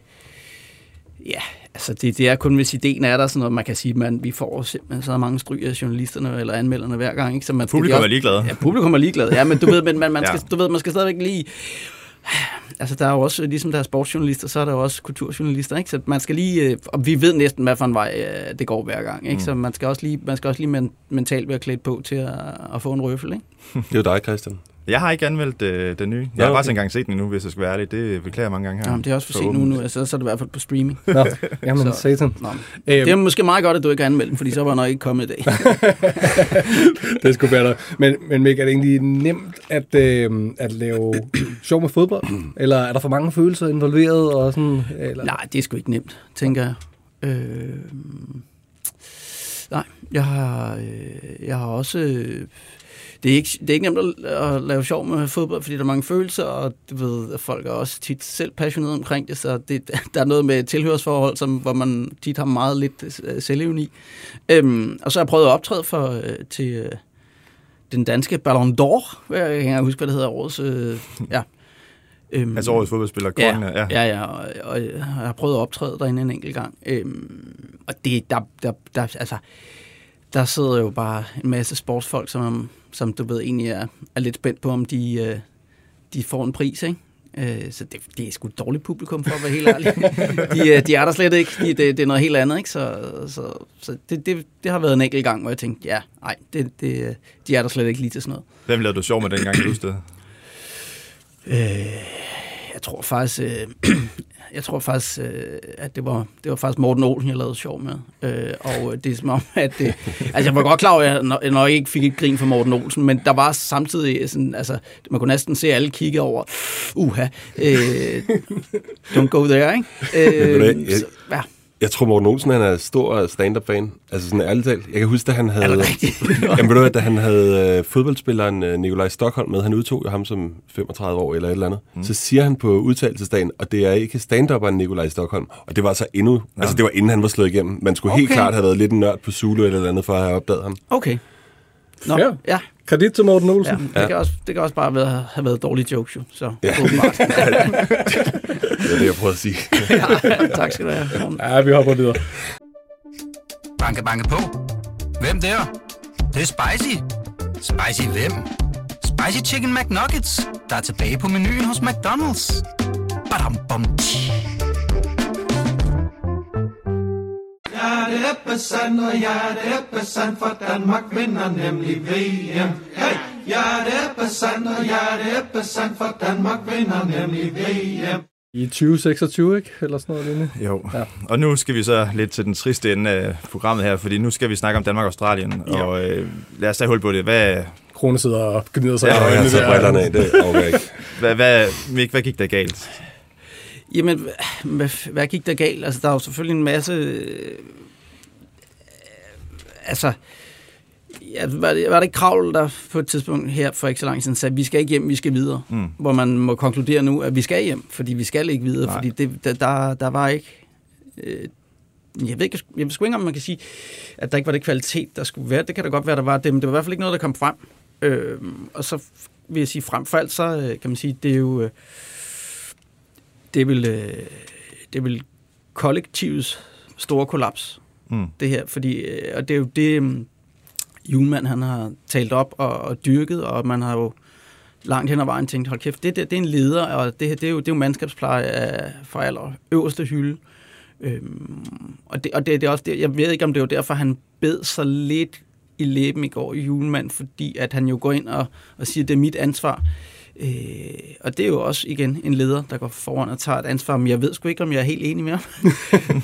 ja, altså det, det er kun, hvis ideen er der, sådan noget, man kan sige, man, vi får simpelthen så mange stryg af journalisterne eller anmelderne hver gang, ikke? Så man, Publikum det er ligeglade. Ja, publikum er ligeglad. Ja, men du ved, men man, man, Ja. skal, du ved, man skal stadigvæk lige... Altså, der er jo også, ligesom der er sportsjournalister, så er der jo også kulturjournalister, ikke? Så man skal lige... øh, Og vi ved næsten, hvad for en vej øh, det går hver gang, ikke? Mm. Så man skal også lige, man skal også lige men, mentalt være klædt på til at, at få en røffel, ikke? Det er jo dig, Christian. Jeg har ikke anmeldt øh, den nye. Jeg har okay. faktisk engang set den endnu, hvis jeg skal være ærlig. Det beklager jeg mange gange her. Jamen, det er også for For sent nu, nu altså, så er det i hvert fald på streaming. Nå, jamen Så- så. satan. Nå, Øhm, det er måske meget godt, at du ikke har anmeldt den, fordi så var jeg nok ikke kommet i dag. det skulle være der. Men, men Mik, er det egentlig nemt at, øh, at lave sjov med fodbold? Eller er der for mange følelser involveret? Og sådan, eller? Nej, det er sgu ikke nemt, tænker jeg. Øh, nej, jeg har, øh, jeg har også... Øh, det er, ikke, det er ikke nemt at, at lave sjov med fodbold, fordi der er mange følelser, og du ved, folk er også tit selv passionerede omkring det, så det, der er noget med tilhørsforhold, som, hvor man tit har meget lidt øh, selvevni. Øhm, og så har jeg prøvet at optræde for, øh, til øh, den danske Ballon d'Or, jeg kan ikke huske, hvad det hedder, årets... Øh, ja. Øhm, Altså årets fodboldspiller, Ja, Korn, ja. ja, ja og, og jeg har prøvet at optræde derinde en enkelt gang. Øhm, og det, der, der, der, altså, der sidder jo bare en masse sportsfolk, som, som du ved egentlig er, er lidt spændt på, om de, øh, de får en pris, ikke? Øh, så det, det er sgu et dårligt publikum, for at være helt ærlig. de, øh, de er der slet ikke. De, det, det er noget helt andet, ikke? Så, så, så det, det, det har været en enkelt gang, hvor jeg tænkte, ja, nej, det, det, de er der slet ikke lige til sådan noget. Hvem lavede du sjov med dengang, du det? Øh, jeg tror faktisk, øh, jeg tror faktisk, øh, at det var, det var faktisk Morten Olsen, jeg lavede sjov med. Øh, og det er som om, at det, altså jeg var godt klar over, at jeg nok- ikke fik et grin fra Morten Olsen, men der var samtidig sådan, altså man kunne næsten se alle kigge over, uha, øh, don't go there, ikke? Øh, ja, Jeg tror, Morten Olsen han er stor stand-up-fan. Altså sådan ærligt talt. Jeg kan huske, da han havde... er det rigtigt? Jamen ved du da han havde øh, fodboldspilleren øh, Nikolaj Stockholm med, han udtog jo ham som 35 år eller et eller andet, mm. så siger han på udtalelsesdagen, og det er ikke stand-upperen Nikolaj Stockholm, og det var så endnu, ja. altså det var inden han var slået igennem. Man skulle okay. helt klart have været lidt en nørd på Zulu eller et eller andet, for at have opdaget ham. Okay. Nå, Fair. ja, Kredit til Morten ja, Olsen. det, kan også, det kan også bare være, have været dårlige jokes, jo. Så, Ja. Det er det, jeg prøver at sige. ja, tak skal du have. Ja. ja, vi hopper videre. Banke, banke på. Hvem der? Det, det er spicy. Spicy hvem? Spicy Chicken McNuggets, der er tilbage på menuen hos McDonald's. Badum, bom, tji. Det er besandt, og ja, det er besandt, for Danmark vinder nemlig VM. Hey! Ja, det er besandt, og ja, det er besandt, for Danmark vinder nemlig VM. I 2026, ikke? Eller sådan noget lignende. Jo. Ja. Ja. Og nu skal vi så lidt til den triste ende af programmet her, fordi nu skal vi snakke om Danmark og Australien. Ja. Og øh, lad os tage hul på det. Hvad, Krone sidder og gnider sig Ja, i Og jeg øjnene tager der. brillerne af, det jeg ikke. hvad, hvad, Mik, hvad gik der galt? Jamen, hvad, hvad gik der galt? Altså, der er jo selvfølgelig en masse... Altså, ja, var, det, var det ikke Kravl, der på et tidspunkt her for ikke så lang tid sagde, vi skal ikke hjem, vi skal videre. Mm. Hvor man må konkludere nu, at vi skal hjem, fordi vi skal ikke videre, Nej. fordi det, der, der, der var ikke... Øh, jeg ved ikke, jeg ved sgu ikke, om man kan sige, at der ikke var det kvalitet, der skulle være. Det kan da godt være, der var det, men det var i hvert fald ikke noget, der kom frem. Øh, og så vil jeg sige, frem for alt, så øh, kan man sige, det er jo... Øh, det vel, øh, det vel kollektivets store kollaps, Mm. det her. Fordi, øh, og det er jo det, mm, Julemand han har talt op og, og dyrket, og man har jo langt hen ad vejen tænkt, hold kæft, det, det, det er en leder, og det, her, det, er, jo, det er jo mandskabspleje af, fra aller øverste hylde. Øhm, og det, og det, det er også det, jeg ved ikke, om det var derfor, han bed så lidt i læben i går i julemand, fordi at han jo går ind og, og siger, det er mit ansvar. Øh, og det er jo også igen en leder, der går foran og tager et ansvar, men jeg ved sgu ikke, om jeg er helt enig med ham.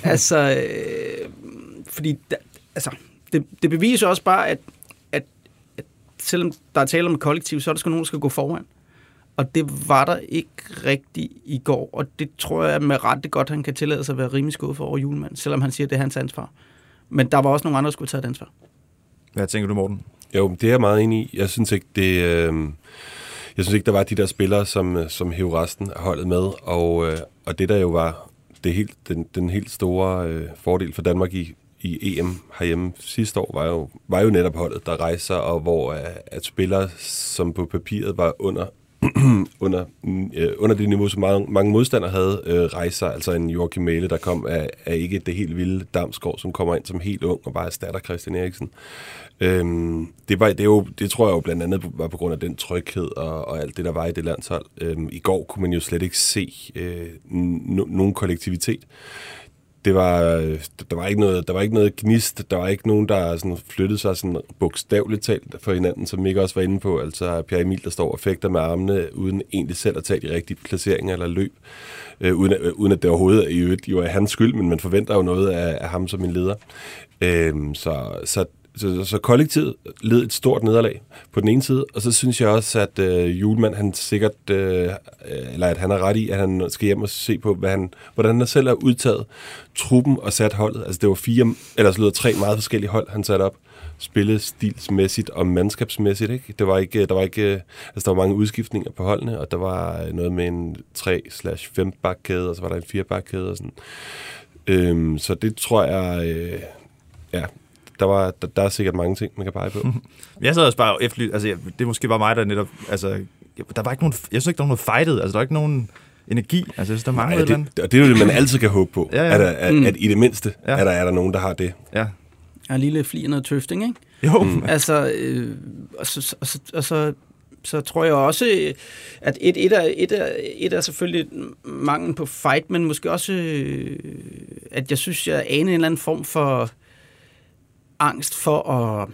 altså, øh, fordi da, altså, det, det beviser også bare, at, at, at selvom der er tale om et kollektiv, så er der sgu nogen, der skal gå foran. Og det var der ikke rigtigt i går, og det tror jeg med rette godt, han kan tillade sig at være rimelig skuffet for over julemanden, selvom han siger, at det er hans ansvar. Men der var også nogle andre, der skulle tage et ansvar. Hvad tænker du, Morten? Jo, det er jeg meget enig i. Jeg synes ikke, det... Øh, jeg synes ikke, der var de der spillere, som, øh, som hævde resten af holdet med. Og, øh, og det der jo var det helt, den, den helt store øh, fordel for Danmark i, i EM herhjemme sidste år, var jo, var jo netop holdet, der rejser, og hvor øh, at spillere, som på papiret var under under, mm, øh, under det niveau, som mange, mange modstandere havde, øh, rejser, altså en Joachim Mæle, der kom af, af ikke det helt vilde Damsgaard, som kommer ind som helt ung og bare erstatter Christian Eriksen. Øhm, det, var, det, er jo, det tror jeg jo blandt andet var på grund af den tryghed og, og alt det, der var i det landshold. Øhm, I går kunne man jo slet ikke se øh, no, nogen kollektivitet det var, der var ikke noget, der var ikke noget gnist, der var ikke nogen, der sådan flyttede sig sådan bogstaveligt talt for hinanden, som ikke også var inde på. Altså Pierre Emil, der står og fægter med armene, uden egentlig selv at tage de rigtige placeringer eller løb, øh, uden, øh, uden at det overhovedet i øvrigt jo er hans skyld, men man forventer jo noget af, af ham som en leder. Øh, så, så så, så kollektivet led et stort nederlag på den ene side, og så synes jeg også, at øh, Julemand, han sikkert, øh, eller at han er ret i, at han skal hjem og se på, hvad han, hvordan han selv har udtaget truppen og sat holdet. Altså det var fire, eller så lyder tre meget forskellige hold, han satte op spillestilsmæssigt og mandskabsmæssigt. Ikke? Det var ikke, der var ikke, altså der var mange udskiftninger på holdene, og der var noget med en 3-5 bakkæde, og så var der en 4 bakkæde og sådan. Øhm, så det tror jeg, øh, ja, der, var, der, der er sikkert mange ting, man kan pege på. jeg sad også bare efter, altså det er måske bare mig, der netop, altså, der var ikke nogen, jeg synes ikke, der var noget fightet, altså der var ikke nogen energi, altså jeg synes, der mangler Nej, det, og det er jo det, man altid kan håbe på, Ja, ja. At, at, Mm. at, i det mindste, Ja. ja. at der er der nogen, der har det. Ja. Ja, en lille fli af noget tøfting, ikke? Jo, mm. Altså, øh, og, så, og, så, og så, så tror jeg også, øh, at et, et, er, et, er, et er selvfølgelig mangel på fight, men måske også, øh, at jeg synes, jeg aner en eller anden form for angst for at,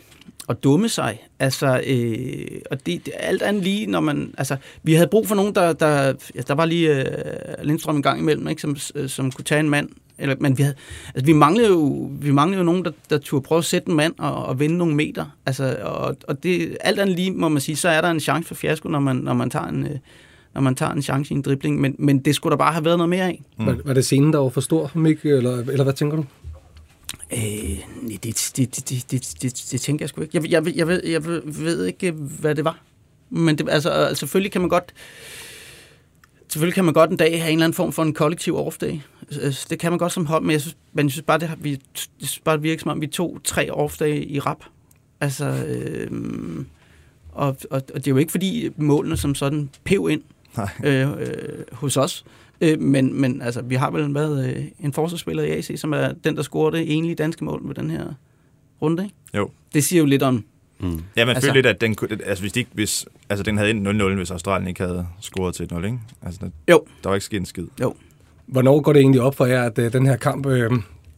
at dumme sig. Altså, øh, og det, det, alt andet lige, når man, altså, vi havde brug for nogen, der, der, ja, der var lige øh, Lindstrøm en gang imellem, ikke, som, øh, som kunne tage en mand, eller, men vi, havde, altså, vi manglede jo, vi manglede jo nogen, der, der turde prøve at sætte en mand og, og vinde nogle meter. Altså, og, og det, alt andet lige, må man sige, så er der en chance for fiasko, når man, når man tager en, øh, når man tager en chance i en dribling, men, men det skulle der bare have været noget mere af. Mm. Var, var det scenen, der var for stor, for Mikke, eller, eller hvad tænker du? Øh, det, det, det, det, det, det, det tænker jeg sgu ikke. Jeg, jeg, jeg, ved, jeg ved, ikke, hvad det var. Men det, altså, øh, selvfølgelig kan man godt... Selvfølgelig kan man godt en dag have en eller anden form for en kollektiv off-day. Øh, Det kan man godt som hold, men jeg synes, men jeg synes bare, det, har, vi, jeg synes bare, det virker som om, vi tog tre off-dage i rap. Altså, øh, og, og, og det er jo ikke fordi målene som sådan pev ind Nej. øh, øh, hos os. Øh, men, men altså, vi har vel været øh, en forsvarsspiller i AC, som er den, der scorer det enlige danske mål ved den her runde. Ikke? Jo. Det siger jo lidt om... Mm. Ja, man Altså- følte lidt, at den, altså, hvis de ikke, hvis, altså, den havde endt 0-0, hvis Australien ikke havde scoret til 1-0, ikke? Altså, der, Jo. der var ikke sket en skid. Hvornår går det egentlig op for jer, at øh, den her kamp, øh,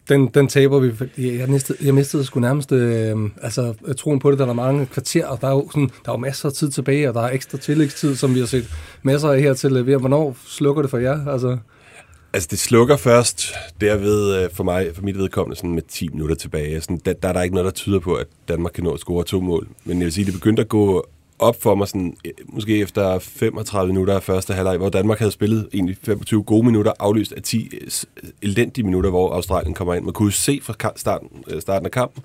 den, den taber vi? Jeg, mistede, jeg mistede sgu nærmest øh, altså, øh, troen på det, der er mange kvarter, og der er, jo sådan, der er jo masser af tid tilbage, og der er ekstra tillægstid, som vi har set masser af her til øh, at. Hvornår slukker det for jer? Altså, Altså, det slukker først derved øh, for mig, for mit vedkommende, sådan med 10 minutter tilbage. Sådan, der, der er der ikke noget, der tyder på, at Danmark kan nå at score to mål. Men jeg vil sige, det begyndte at gå op for mig, sådan, øh, måske efter 35 minutter af første halvleg, hvor Danmark havde spillet egentlig 25 gode minutter, afløst af 10 øh, elendige minutter, hvor Australien kommer ind. Man kunne se fra starten, øh, starten af kampen,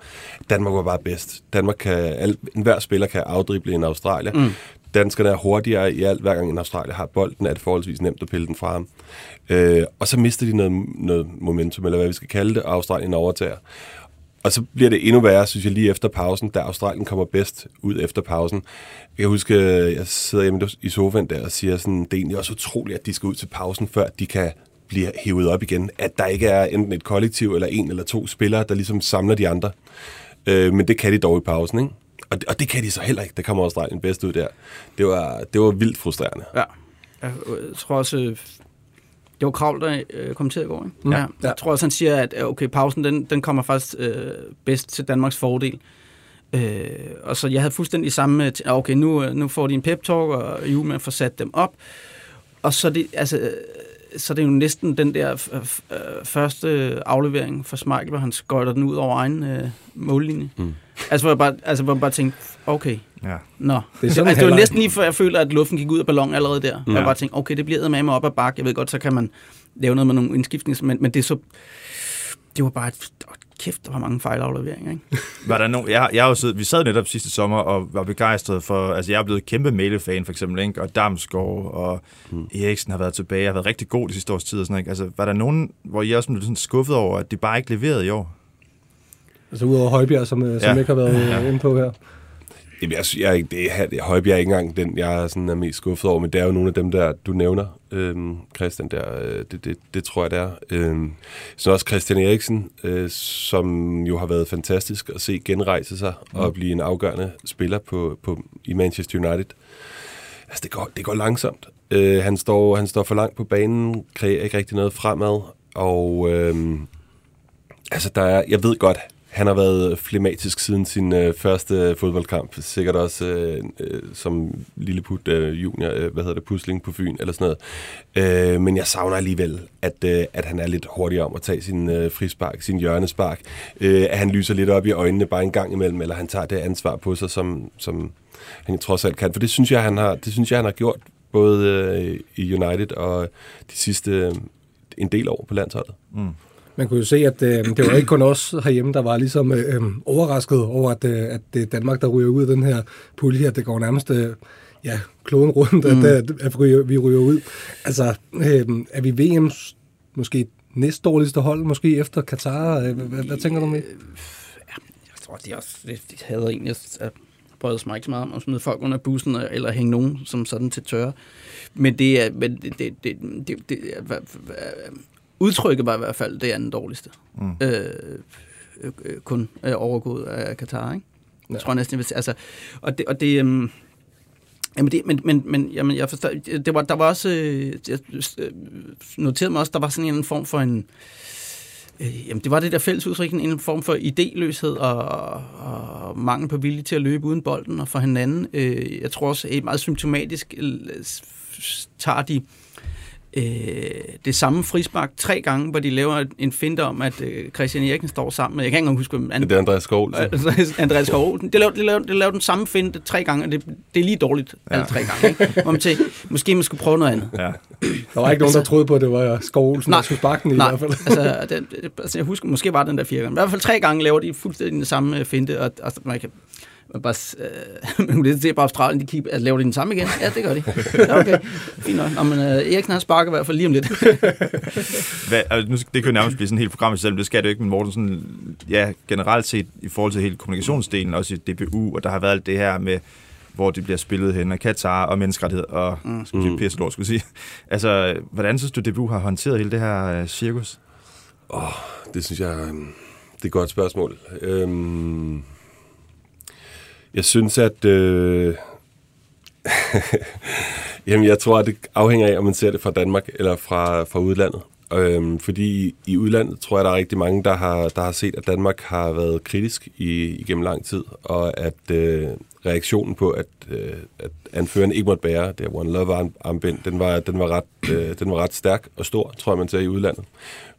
Danmark var bare bedst. Danmark kan, al, enhver spiller kan afdrible en Australier. Mm. Danskerne er hurtigere i alt. Hver gang en Australier har bolden, er det forholdsvis nemt at pille den fra ham. Øh, og så mister de noget, noget momentum, eller hvad vi skal kalde det, og Australien overtager. Og så bliver det endnu værre, synes jeg, lige efter pausen, da Australien kommer bedst ud efter pausen. Jeg kan huske, øh, jeg sidder hjemme i sofaen der og siger sådan, det er egentlig også utroligt, at de skal ud til pausen, før de kan blive hævet op igen. At der ikke er enten et kollektiv eller en eller to spillere, der ligesom samler de andre. Øh, men det kan de dog i pausen, ikke? Og det, og det kan de så heller ikke. Der kommer Australien bedst ud der. Det var, det var vildt frustrerende. Ja. Jeg, jeg tror også... Øh, det var Kravl, der øh, kommenterede i går, ikke? Mm. Ja. Ja. Jeg tror også, han siger, at øh, okay, pausen den, den kommer faktisk øh, bedst til Danmarks fordel. Øh, og så jeg havde fuldstændig samme... øh, Okay, nu, øh, nu får de en pep-talk, og Julemand får sat dem op. Og så er det, altså, øh, så er det jo næsten den der første aflevering for Smeichel, hvor han skøjter den ud over egen øh, mållinje. Mm. Altså, hvor jeg bare, altså, hvor jeg bare tænkte, okay, Ja. Nå, Det er det, sådan altså, det var næsten lige før jeg føler, at luften gik ud af ballonen allerede der. Ja. Jeg bare tænkte, okay, det bliver med mig op ad bakke. Jeg ved godt, så kan man lave noget med nogle indskiftninger, men, men det er så... Det var bare et, kæft, der var mange fejlafleveringer, ikke? Var der nogen, jeg, jeg har jo siddet, vi sad netop sidste sommer og var begejstret for, altså jeg er blevet kæmpe Mæle-fan for eksempel, ikke? og Damsgaard og mm. Eriksen har været tilbage, har været rigtig god de sidste års tid og sådan noget. ikke? Altså, var der nogen, hvor I også blev sådan skuffet over, at de bare ikke leverede i år? Altså udover Højbjerg, som, ja. som Ja. ikke har været ja. inde på her. Jamen, jeg, jeg, ikke- det er, det er Højbjerg er ikke engang den, jeg er, sådan, er mest skuffet over, men det er jo nogle af dem, der du nævner, øhm, Christian, der, øh, det, det, det tror jeg, det er. Øhm, så også Christian Eriksen, øh, som jo har været fantastisk at se genrejse sig mm. og blive en afgørende spiller på, på, i Manchester United. Altså, det går, det går langsomt. Øh, han, står, han står for langt på banen, kreerer ikke rigtig noget fremad, og øhm, altså, der er, jeg ved godt, han har været flematisk siden sin øh, første fodboldkamp. Sikkert også øh, øh, som lilleput øh, junior, øh, hvad hedder det, pusling på Fyn eller sådan noget. Øh, men jeg savner alligevel, at, øh, at han er lidt hurtigere om at tage sin øh, frispark, sin hjørnespark. Øh, at han lyser lidt op i øjnene bare en gang imellem, eller han tager det ansvar på sig, som, som han trods alt kan. For det synes jeg, han har, det synes jeg, han har gjort både øh, i United og de sidste øh, en del år på landsholdet. Mm. Man kunne jo se, at øh, det var ikke kun os herhjemme, der var ligesom øh, øh, overrasket over, at, øh, at det er Danmark, der ryger ud af den her pulje her. Det går nærmest øh, ja, kloden rundt, at, at, at ryger, vi ryger ud. Altså, øh, er vi VM's måske næst dårligste hold, måske efter Katar? Øh, Hvad, hvad tænker du med? Jeg tror, de også det, de havde egentlig at brød mig ikke så meget om at smide folk under bussen, eller hænge nogen som sådan til tørre. Men det er, men det, det, det, det, det er, udtrykket var i hvert fald det anden dårligste. Mm. Øh, øh, øh, kun øh, overgået af Katar, ikke? Ja. Jeg tror næsten, sige. Altså, og det, og det øhm, Jamen det, men, men, men jamen jeg forstår, det var, der var også, øh, jeg øh, noterede mig også, der var sådan en form for en, øh, jamen det var det der fælles udtryk, en form for idéløshed og, og mangel på vilje til at løbe uden bolden og for hinanden. Øh, jeg tror også, at meget symptomatisk tager de øh, det samme frispark tre gange, hvor de laver en finte om, at øh, Christian Eriksen står sammen med, jeg kan ikke engang huske, hvem Det er Andreas Skov. Altså, Andreas Skov. Det lavede, det, lavede, det lavede den samme finte tre gange, og det, det er lige dårligt ja. alle tre gange. Ikke? Man tænker, måske man skulle prøve noget andet. Ja. Der var ikke nogen, der troede på, at det var Skov Olsen, der skulle sparke den i nej, hvert fald. altså, det, det, altså, jeg husker, måske var den der fire gange. I hvert fald tre gange laver de fuldstændig den samme øh, finte, og, og man kan man bare, øh, man kunne lidt se på Australien, de keep, altså, laver de den samme igen? Ja, det gør de. Ja, okay, fint nok. Nå, men øh, Eriksen han sparker i hvert fald lige om lidt. Hvad, altså, nu, det kan jo nærmest blive sådan et helt program i sig selv, det skal det jo ikke, men Morten, sådan, ja, generelt set i forhold til hele kommunikationsdelen, også i DBU, og der har været alt det her med, hvor det bliver spillet hen, og Katar og menneskerettighed, og mm. sige, pisse lort, skulle jeg sige. Altså, hvordan synes du, DBU har håndteret hele det her uh, cirkus? Det synes jeg, det er et godt spørgsmål. Øhm, jeg synes, at... Øh, jamen, jeg tror, at det afhænger af, om man ser det fra Danmark eller fra, fra udlandet. Øhm, fordi i udlandet tror jeg, der er rigtig mange, der har, der har set, at Danmark har været kritisk i, igennem lang tid, og at øh, reaktionen på, at, øh, at anføreren ikke måtte bære det her One Love armbind, den var, den, var ret, øh, den var ret stærk og stor, tror jeg, man ser i udlandet.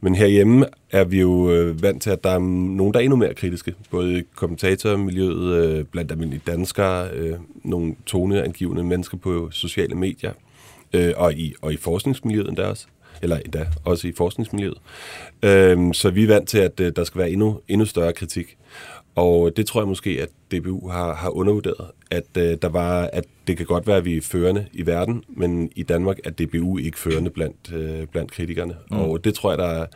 Men herhjemme er vi jo øh, vant til, at der er nogen, der er endnu mere kritiske. Både i kommentatormiljøet, øh, blandt almindelige danskere, øh, nogle toneangivende mennesker på sociale medier, øh, og, i, og i forskningsmiljøet endda også. Eller endda også i forskningsmiljøet. Øh, så vi er vant til, at øh, der skal være endnu, endnu større kritik. Og det tror jeg måske, at DBU har, har undervurderet, at øh, der var, at det kan godt være, at vi er førende i verden, men i Danmark er DBU ikke førende blandt, øh, blandt kritikerne. Mm. Og det tror jeg, der er,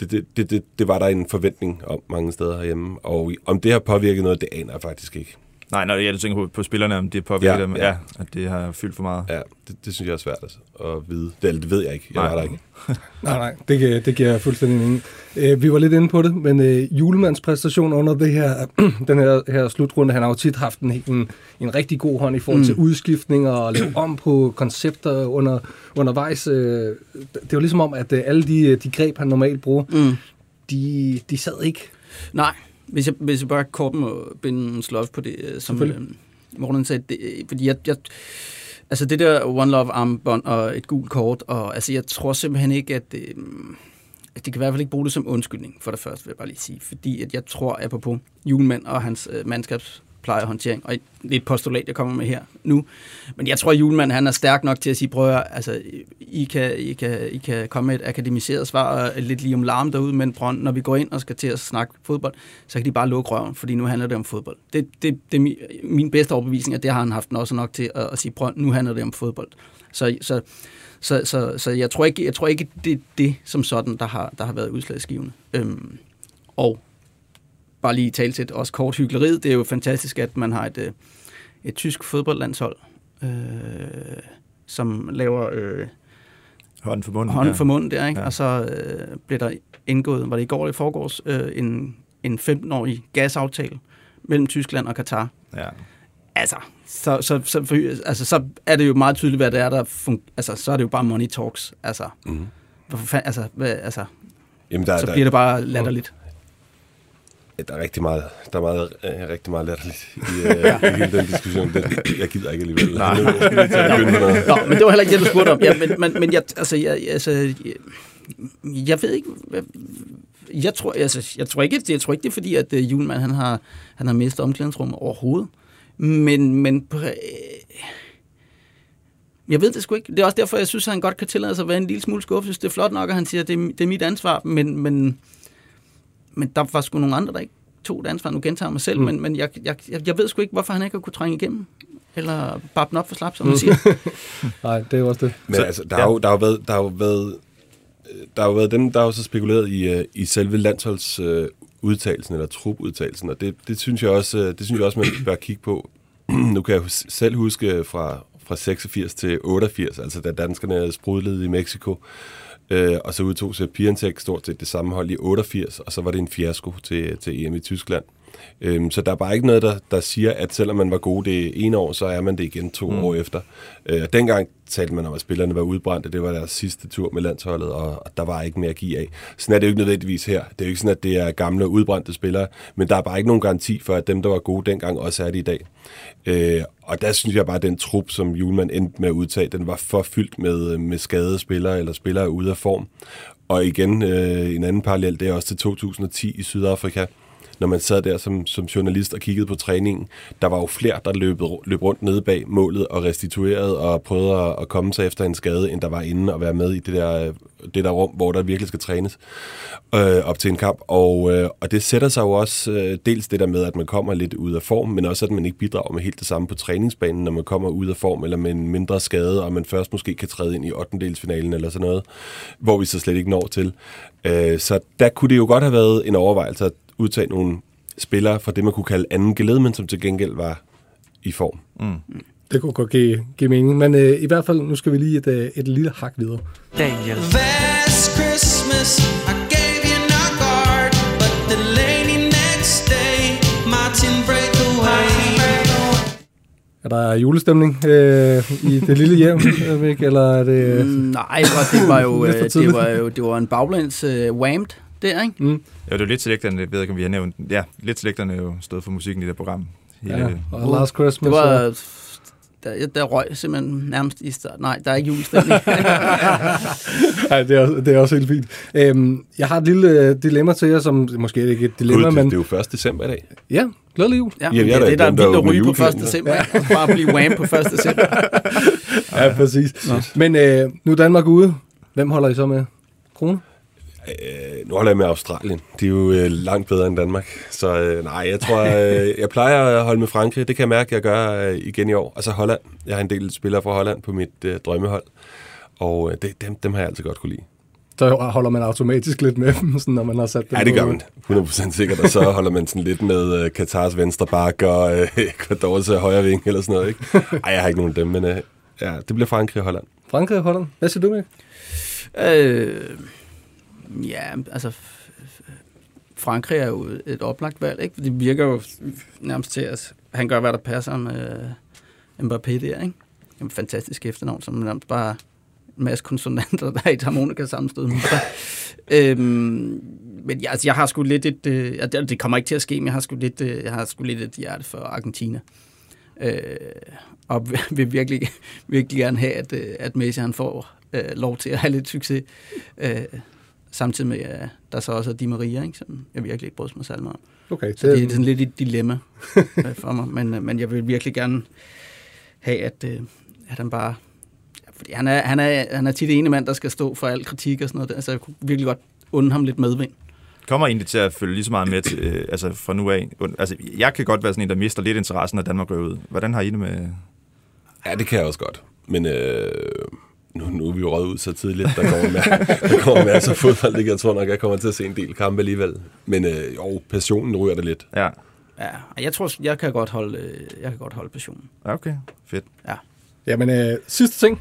det, det, det, det, det var der en forventning om mange steder herhjemme. Og om det har påvirket noget, det aner jeg faktisk ikke. Nej, når jeg tænker på, på spillerne, om det påvirker Ja, dem, ja. ja, at det har fyldt for meget. Ja, det, det synes jeg er svært altså, at vide. Det, det ved jeg ikke. Jeg Nej. var der ikke. Nej, nej, det, giver- det giver jeg fuldstændig mening. Øh, vi var lidt inde på det, men øh, Julemands præstation under det her, den her, her slutrunde, han har jo tit haft en, en, en rigtig god hånd i forhold mm. til udskiftninger og lave om på koncepter under, undervejs. Øh, det var ligesom om, at øh, alle de, de greb, han normalt bruger, Mm. de, de sad ikke. Nej, hvis jeg, hvis jeg bare kort må binde en slot på det, øh, som øh, Morten sagde, det, øh, fordi jeg, jeg, altså det der One Love armbånd og et gult kort, og altså jeg tror simpelthen ikke, at, øh, at de kan i hvert fald ikke bruge det som undskyldning, for det første vil jeg bare lige sige, fordi at jeg tror, apropos Julemand og hans øh, mandskabs plejehåndtering. Og det er et postulat, jeg kommer med her nu. Men jeg tror, at Julemand han er stærk nok til at sige, prøv at, altså, I kan, I, kan, I kan komme med et akademiseret svar og lidt lige om larm derude, men Brønd, når vi går ind og skal til at snakke fodbold, så kan de bare lukke røven, fordi nu handler det om fodbold. Det, det, det er min, min bedste overbevisning, at det har han haft også nok til at, at sige, prøv, nu handler det om fodbold. Så, så, så, så, så jeg tror ikke, jeg tror ikke det er det som sådan, der har, der har været udslagsgivende. Øhm, og bare lige tale til også kort hyggeleriet. Det er jo fantastisk, at man har et, øh, et tysk fodboldlandshold, øh, som laver øh, Hånden for munden. hånden for munden der, ikke? Ja. Og så øh, blev der indgået, var det i går eller i forgårs, øh, en, en 15-årig gasaftale mellem Tyskland og Katar. Ja. Altså, så, så, så, for, altså, så er det jo meget tydeligt, hvad det er, der fun- altså, så er det jo bare money talks. Altså, Mhm. hvorfor fanden, altså, hvad, altså, Jamen, der, så der, bliver det bare latterligt. Der er rigtig meget, der er meget, øh, rigtig meget latterligt i, øh, i hele den diskussion. Det, jeg gider ikke alligevel. Nej. Nu. Nå, men det var heller ikke det, du spurgte om. Ja, men, men, men jeg, altså, jeg, altså, jeg, jeg ved ikke, hvad, jeg tror, altså, jeg tror ikke, jeg tror ikke, det er fordi, at uh, Julemand, han har, han har mistet omklædningsrummet overhovedet. Men, men øh, jeg ved det sgu ikke. Det er også derfor, jeg synes, at han godt kan tillade sig at være en lille smule skuffet. Jeg synes, det er flot nok, at han siger, at det er, det er mit ansvar, men, men, men der var sgu nogle andre, der ikke tog det ansvar. Nu gentager jeg mig selv, mm. men, men jeg, jeg, jeg, jeg ved sgu ikke, hvorfor han ikke har kunne trænge igennem. Eller bare den op for slap, som man siger. Nej, det er jo også det. Men altså, der har jo, der har jo været, der har jo været, der har jo været dem, der har jo så spekuleret i, øh, i selve landsholds øh, udtalelsen, eller trupudtalelsen, og det, det, synes jeg også, øh, det synes jeg også, man bør kigge på. nu kan jeg selv huske fra, fra 86 til 88, altså da danskerne sprudlede i Mexico, øh, Øh, og så udtog sig Piantek stort set det samme hold i 88, og så var det en fiasko til, til EM i Tyskland. Øhm, så der er bare ikke noget, der, der siger, at selvom man var god det ene år, så er man det igen to mm. år efter. Øh, og dengang talte man om, at spillerne var udbrændte. Det var deres sidste tur med landsholdet, og, og der var ikke mere at give af. Sådan er det jo ikke nødvendigvis her. Det er jo ikke sådan, at det er gamle udbrændte spillere, men der er bare ikke nogen garanti for, at dem, der var gode dengang, også er det i dag. Øh, og der synes jeg bare, at den trup, som Julemand endte med at udtage, den var for fyldt med, med skadede spillere, eller spillere ude af form. Og igen, øh, en anden parallel, det er også til 2010 i Sydafrika, når man sad der som, som journalist og kiggede på træningen, der var jo flere, der løb, løb rundt nede bag målet og restituerede og prøvede at, at komme sig efter en skade, end der var inde og være med i det der, det der rum, hvor der virkelig skal trænes øh, op til en kamp. Og, øh, og det sætter sig jo også øh, dels det der med, at man kommer lidt ud af form, men også at man ikke bidrager med helt det samme på træningsbanen, når man kommer ud af form eller med en mindre skade, og man først måske kan træde ind i 8. eller sådan noget, hvor vi så slet ikke når til. Øh, så der kunne det jo godt have været en overvejelse at udtage nogle spillere fra det, man kunne kalde anden geled, men som til gengæld var i form. Det kunne godt give, give mening. Men øh, i hvert fald, nu skal vi lige et, øh, et lille hak videre. Daniel. Last Christmas, I gave you no guard, but the lady next day, Martin. Er der julestemning øh, i det lille hjem, øh, Mik, eller er det... Mm, Nej, det var jo, øh, det var jo det var en baglæns uh, whammed der, ikke? Mm, Ja, det er jo lidt selektorerne, jeg ved ikke, om vi har nævnt. Ja, lidt selektorerne er jo stået for musikken i det program. Hele, ja, og Last Christmas. Det var... og- Der, der røg simpelthen nærmest i start. Nej, der er ikke julestemning. Nej, det er, også- det er også helt fint. Øhm, jeg har et lille øh, dilemma til jer, som måske er ikke et dilemma, det, men det er jo 1. december i dag. ja, glædelig jul. Ja, Ja, jeg det er det, der er vildt at ryge på 1. julekalender. december. ikke? Og Bare blive wham på 1. december. Ja, præcis. Men øh, nu er Danmark ude. Hvem holder I så med? Krone? Øh, nu holder jeg med Australien. De er jo øh, langt bedre end Danmark. Så øh, nej, jeg tror, øh, jeg plejer at holde med Frankrig. Det kan jeg mærke, at jeg gør øh, igen i år. Og så Holland. Jeg har en del spillere fra Holland på mit øh, drømmehold. Og øh, det, dem, dem har jeg altid godt kunne lide. Så holder man automatisk lidt med dem, sådan, når man har sat dem Ja, det gør man. 100% sikkert. Og så holder man sådan lidt med øh, Katars venstre bak og øh, Ecuadors øh, højre ving eller sådan noget. Ikke? Ej, jeg har ikke nogen af dem, men øh, ja, det bliver Frankrig og Holland. Frankrig og Holland. Hvad siger du, Mik? øh, ja, altså... Frankrig er jo et oplagt valg, ikke? Det virker jo nærmest til, at han gør, hvad der passer med øh, Mbappé der, ikke? En fantastisk efternavn, som nærmest bare en masse konsonanter, der er i et harmonika sammenstød. øhm, men ja, altså, jeg har sgu lidt et... Øh, det det kommer ikke til at ske, men jeg har sgu lidt, øh, jeg har sgu lidt et hjerte for Argentina. Øh, og vil- vil virkelig, virkelig gerne have, at, øh, at Messi han får øh, lov til at have lidt succes. Øh, samtidig med, at der så også er Di Maria, ikke, som jeg virkelig ikke bryder mig særlig meget om. Okay, Så det er sådan lidt et dilemma øh, for mig. Men, øh, men jeg vil virkelig gerne have, at, øh, at han bare... Fordi han er, han, er, han er tit en mand, der skal stå for al kritik og sådan noget. Altså, jeg kunne virkelig godt unde ham lidt medvind. Kommer egentlig til at følge lige så meget med til, øh, altså fra nu af? Altså, jeg kan godt være sådan en, der mister lidt interessen, når Danmark går ud. Hvordan har I det med... Ja, det kan jeg også godt. Men øh, nu, nu er vi jo røget ud så tidligt, der kommer, med, der kommer masser af fodbold. ikke? Jeg tror nok, jeg kommer til at se en del kampe alligevel. Men øh, jo, passionen ryger der lidt. Ja, Ja, jeg tror, jeg kan godt holde, øh, jeg kan godt holde passionen. Okay. Fedt. Ja. Jamen, øh, sidste ting.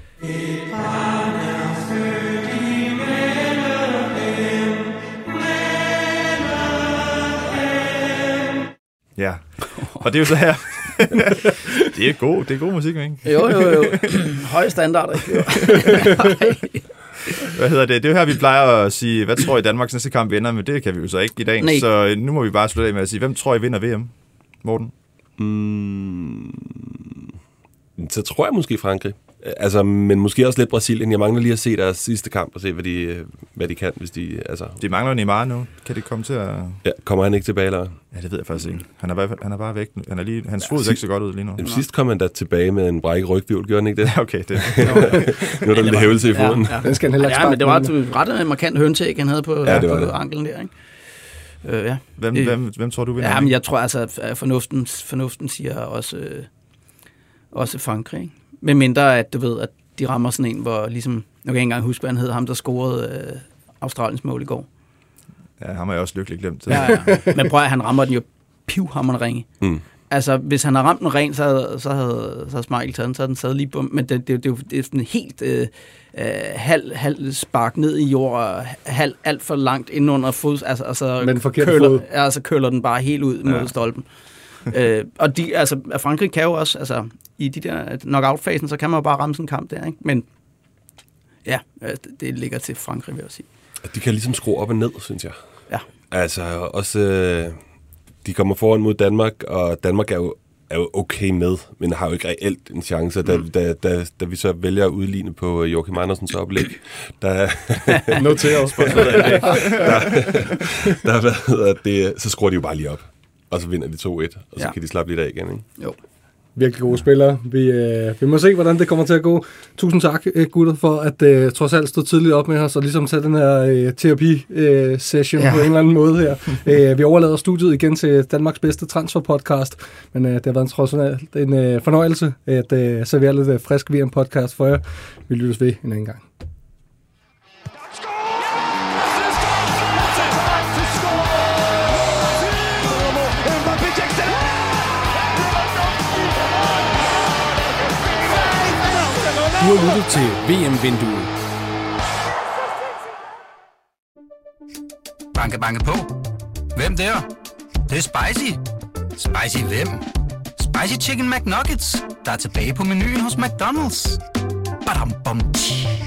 Ja. Og det er jo så her. det er god, det er god musik, ikke? Jo, jo, jo. Høje standarder. ikke? Hvad hedder det? Det er jo her, vi plejer at sige, hvad tror I Danmarks næste kamp vinder, men det kan vi jo så ikke i dag. Nej. Så øh, nu må vi bare slutte af med at sige, hvem tror I vinder VM? Morten? Mm, så tror jeg måske Frankrig. Øh, Altså, men måske også lidt Brasilien. Jeg mangler lige at se deres sidste kamp og se, hvad de, øh, hvad de kan, hvis de... Altså, De mangler Neymar nu. Kan det komme til at... ja, kommer han ikke tilbage, eller? Ja, det ved jeg faktisk ikke. Han er, bare- han er bare væk. Han er lige, hans fod ser ikke så godt ud lige nu. Jamen, sidst kom han da tilbage med en brækket rygvivl, gjorde han ikke det? Ja, okay. Det, Nu er der lidt hævelse i foden. Ja, ja. Den skal han heller ikke ja, men det var et ret markant hønseæg, han havde på, Ja, ja, det var på det. anklen der, ikke? Øh, ja. hvem, Øh, hvem, hvem tror du vinder? ja, men jeg tror altså, at fornuften, fornuften siger også, øh, også Frankrig. Ikke? Med mindre, at du ved, at de rammer sådan en, hvor ligesom, nu kan jeg ikke engang huske, hvad han hed, ham der scorede øh, Australiens mål i går. Ja, ham har jeg også lykkelig glemt. Ja, ja. Men prøv at han rammer den jo pivhammeren ringe. Mm. Altså, hvis han havde ramt den ren, så havde, så havde, så havde Smeichel taget den, så havde den sad lige bum. Men det, det, det, er jo- det er sådan helt øh, øh, halv, halv spark ned i jord, halv alt for langt ind under fod. Altså, altså, forkerte køler, fod. Ja, altså køler den bare helt ud mod Ja. stolpen. Øh, og de, altså, Frankrig kan jo også, altså, i de der knockout-fasen, så kan man jo bare ramme sådan en kamp der, ikke? Men ja, øh, det ligger til Frankrig, vil jeg sige. De kan ligesom skrue op og ned, synes jeg. Ja. Altså, også... Øh, de kommer foran mod Danmark, og Danmark er jo, er jo okay med, men har jo ikke reelt en chance. Da, mm. da, da, da vi så vælger at udligne på Joachim Andersens oplæg, der, Noteret. der hvad hedder det, så skruer de jo bare lige op. Og så vinder de 2-1, og så Ja. kan de slappe lidt af igen. Ikke? Jo. Virkelig gode spillere. Vi, øh, vi må se, hvordan det kommer til at gå. Tusind tak, øh, gutter, for at øh, trods alt stå tidligt op med os, og ligesom tage den her øh, terapi-session øh, Ja. på en eller anden måde her. øh, vi overlader studiet igen til Danmarks bedste transfer-podcast, men øh, det har været en, trods alt en øh, fornøjelse at øh, servere lidt øh, frisk VM-podcast for jer. Vi lyttes ved en anden gang. Du har lyttet til VM-vinduet. Banke, banke på. Hvem der? Det, det er spicy. Spicy hvem? Spicy Chicken McNuggets, der er tilbage på menuen hos McDonald's. Badum, bom, tji.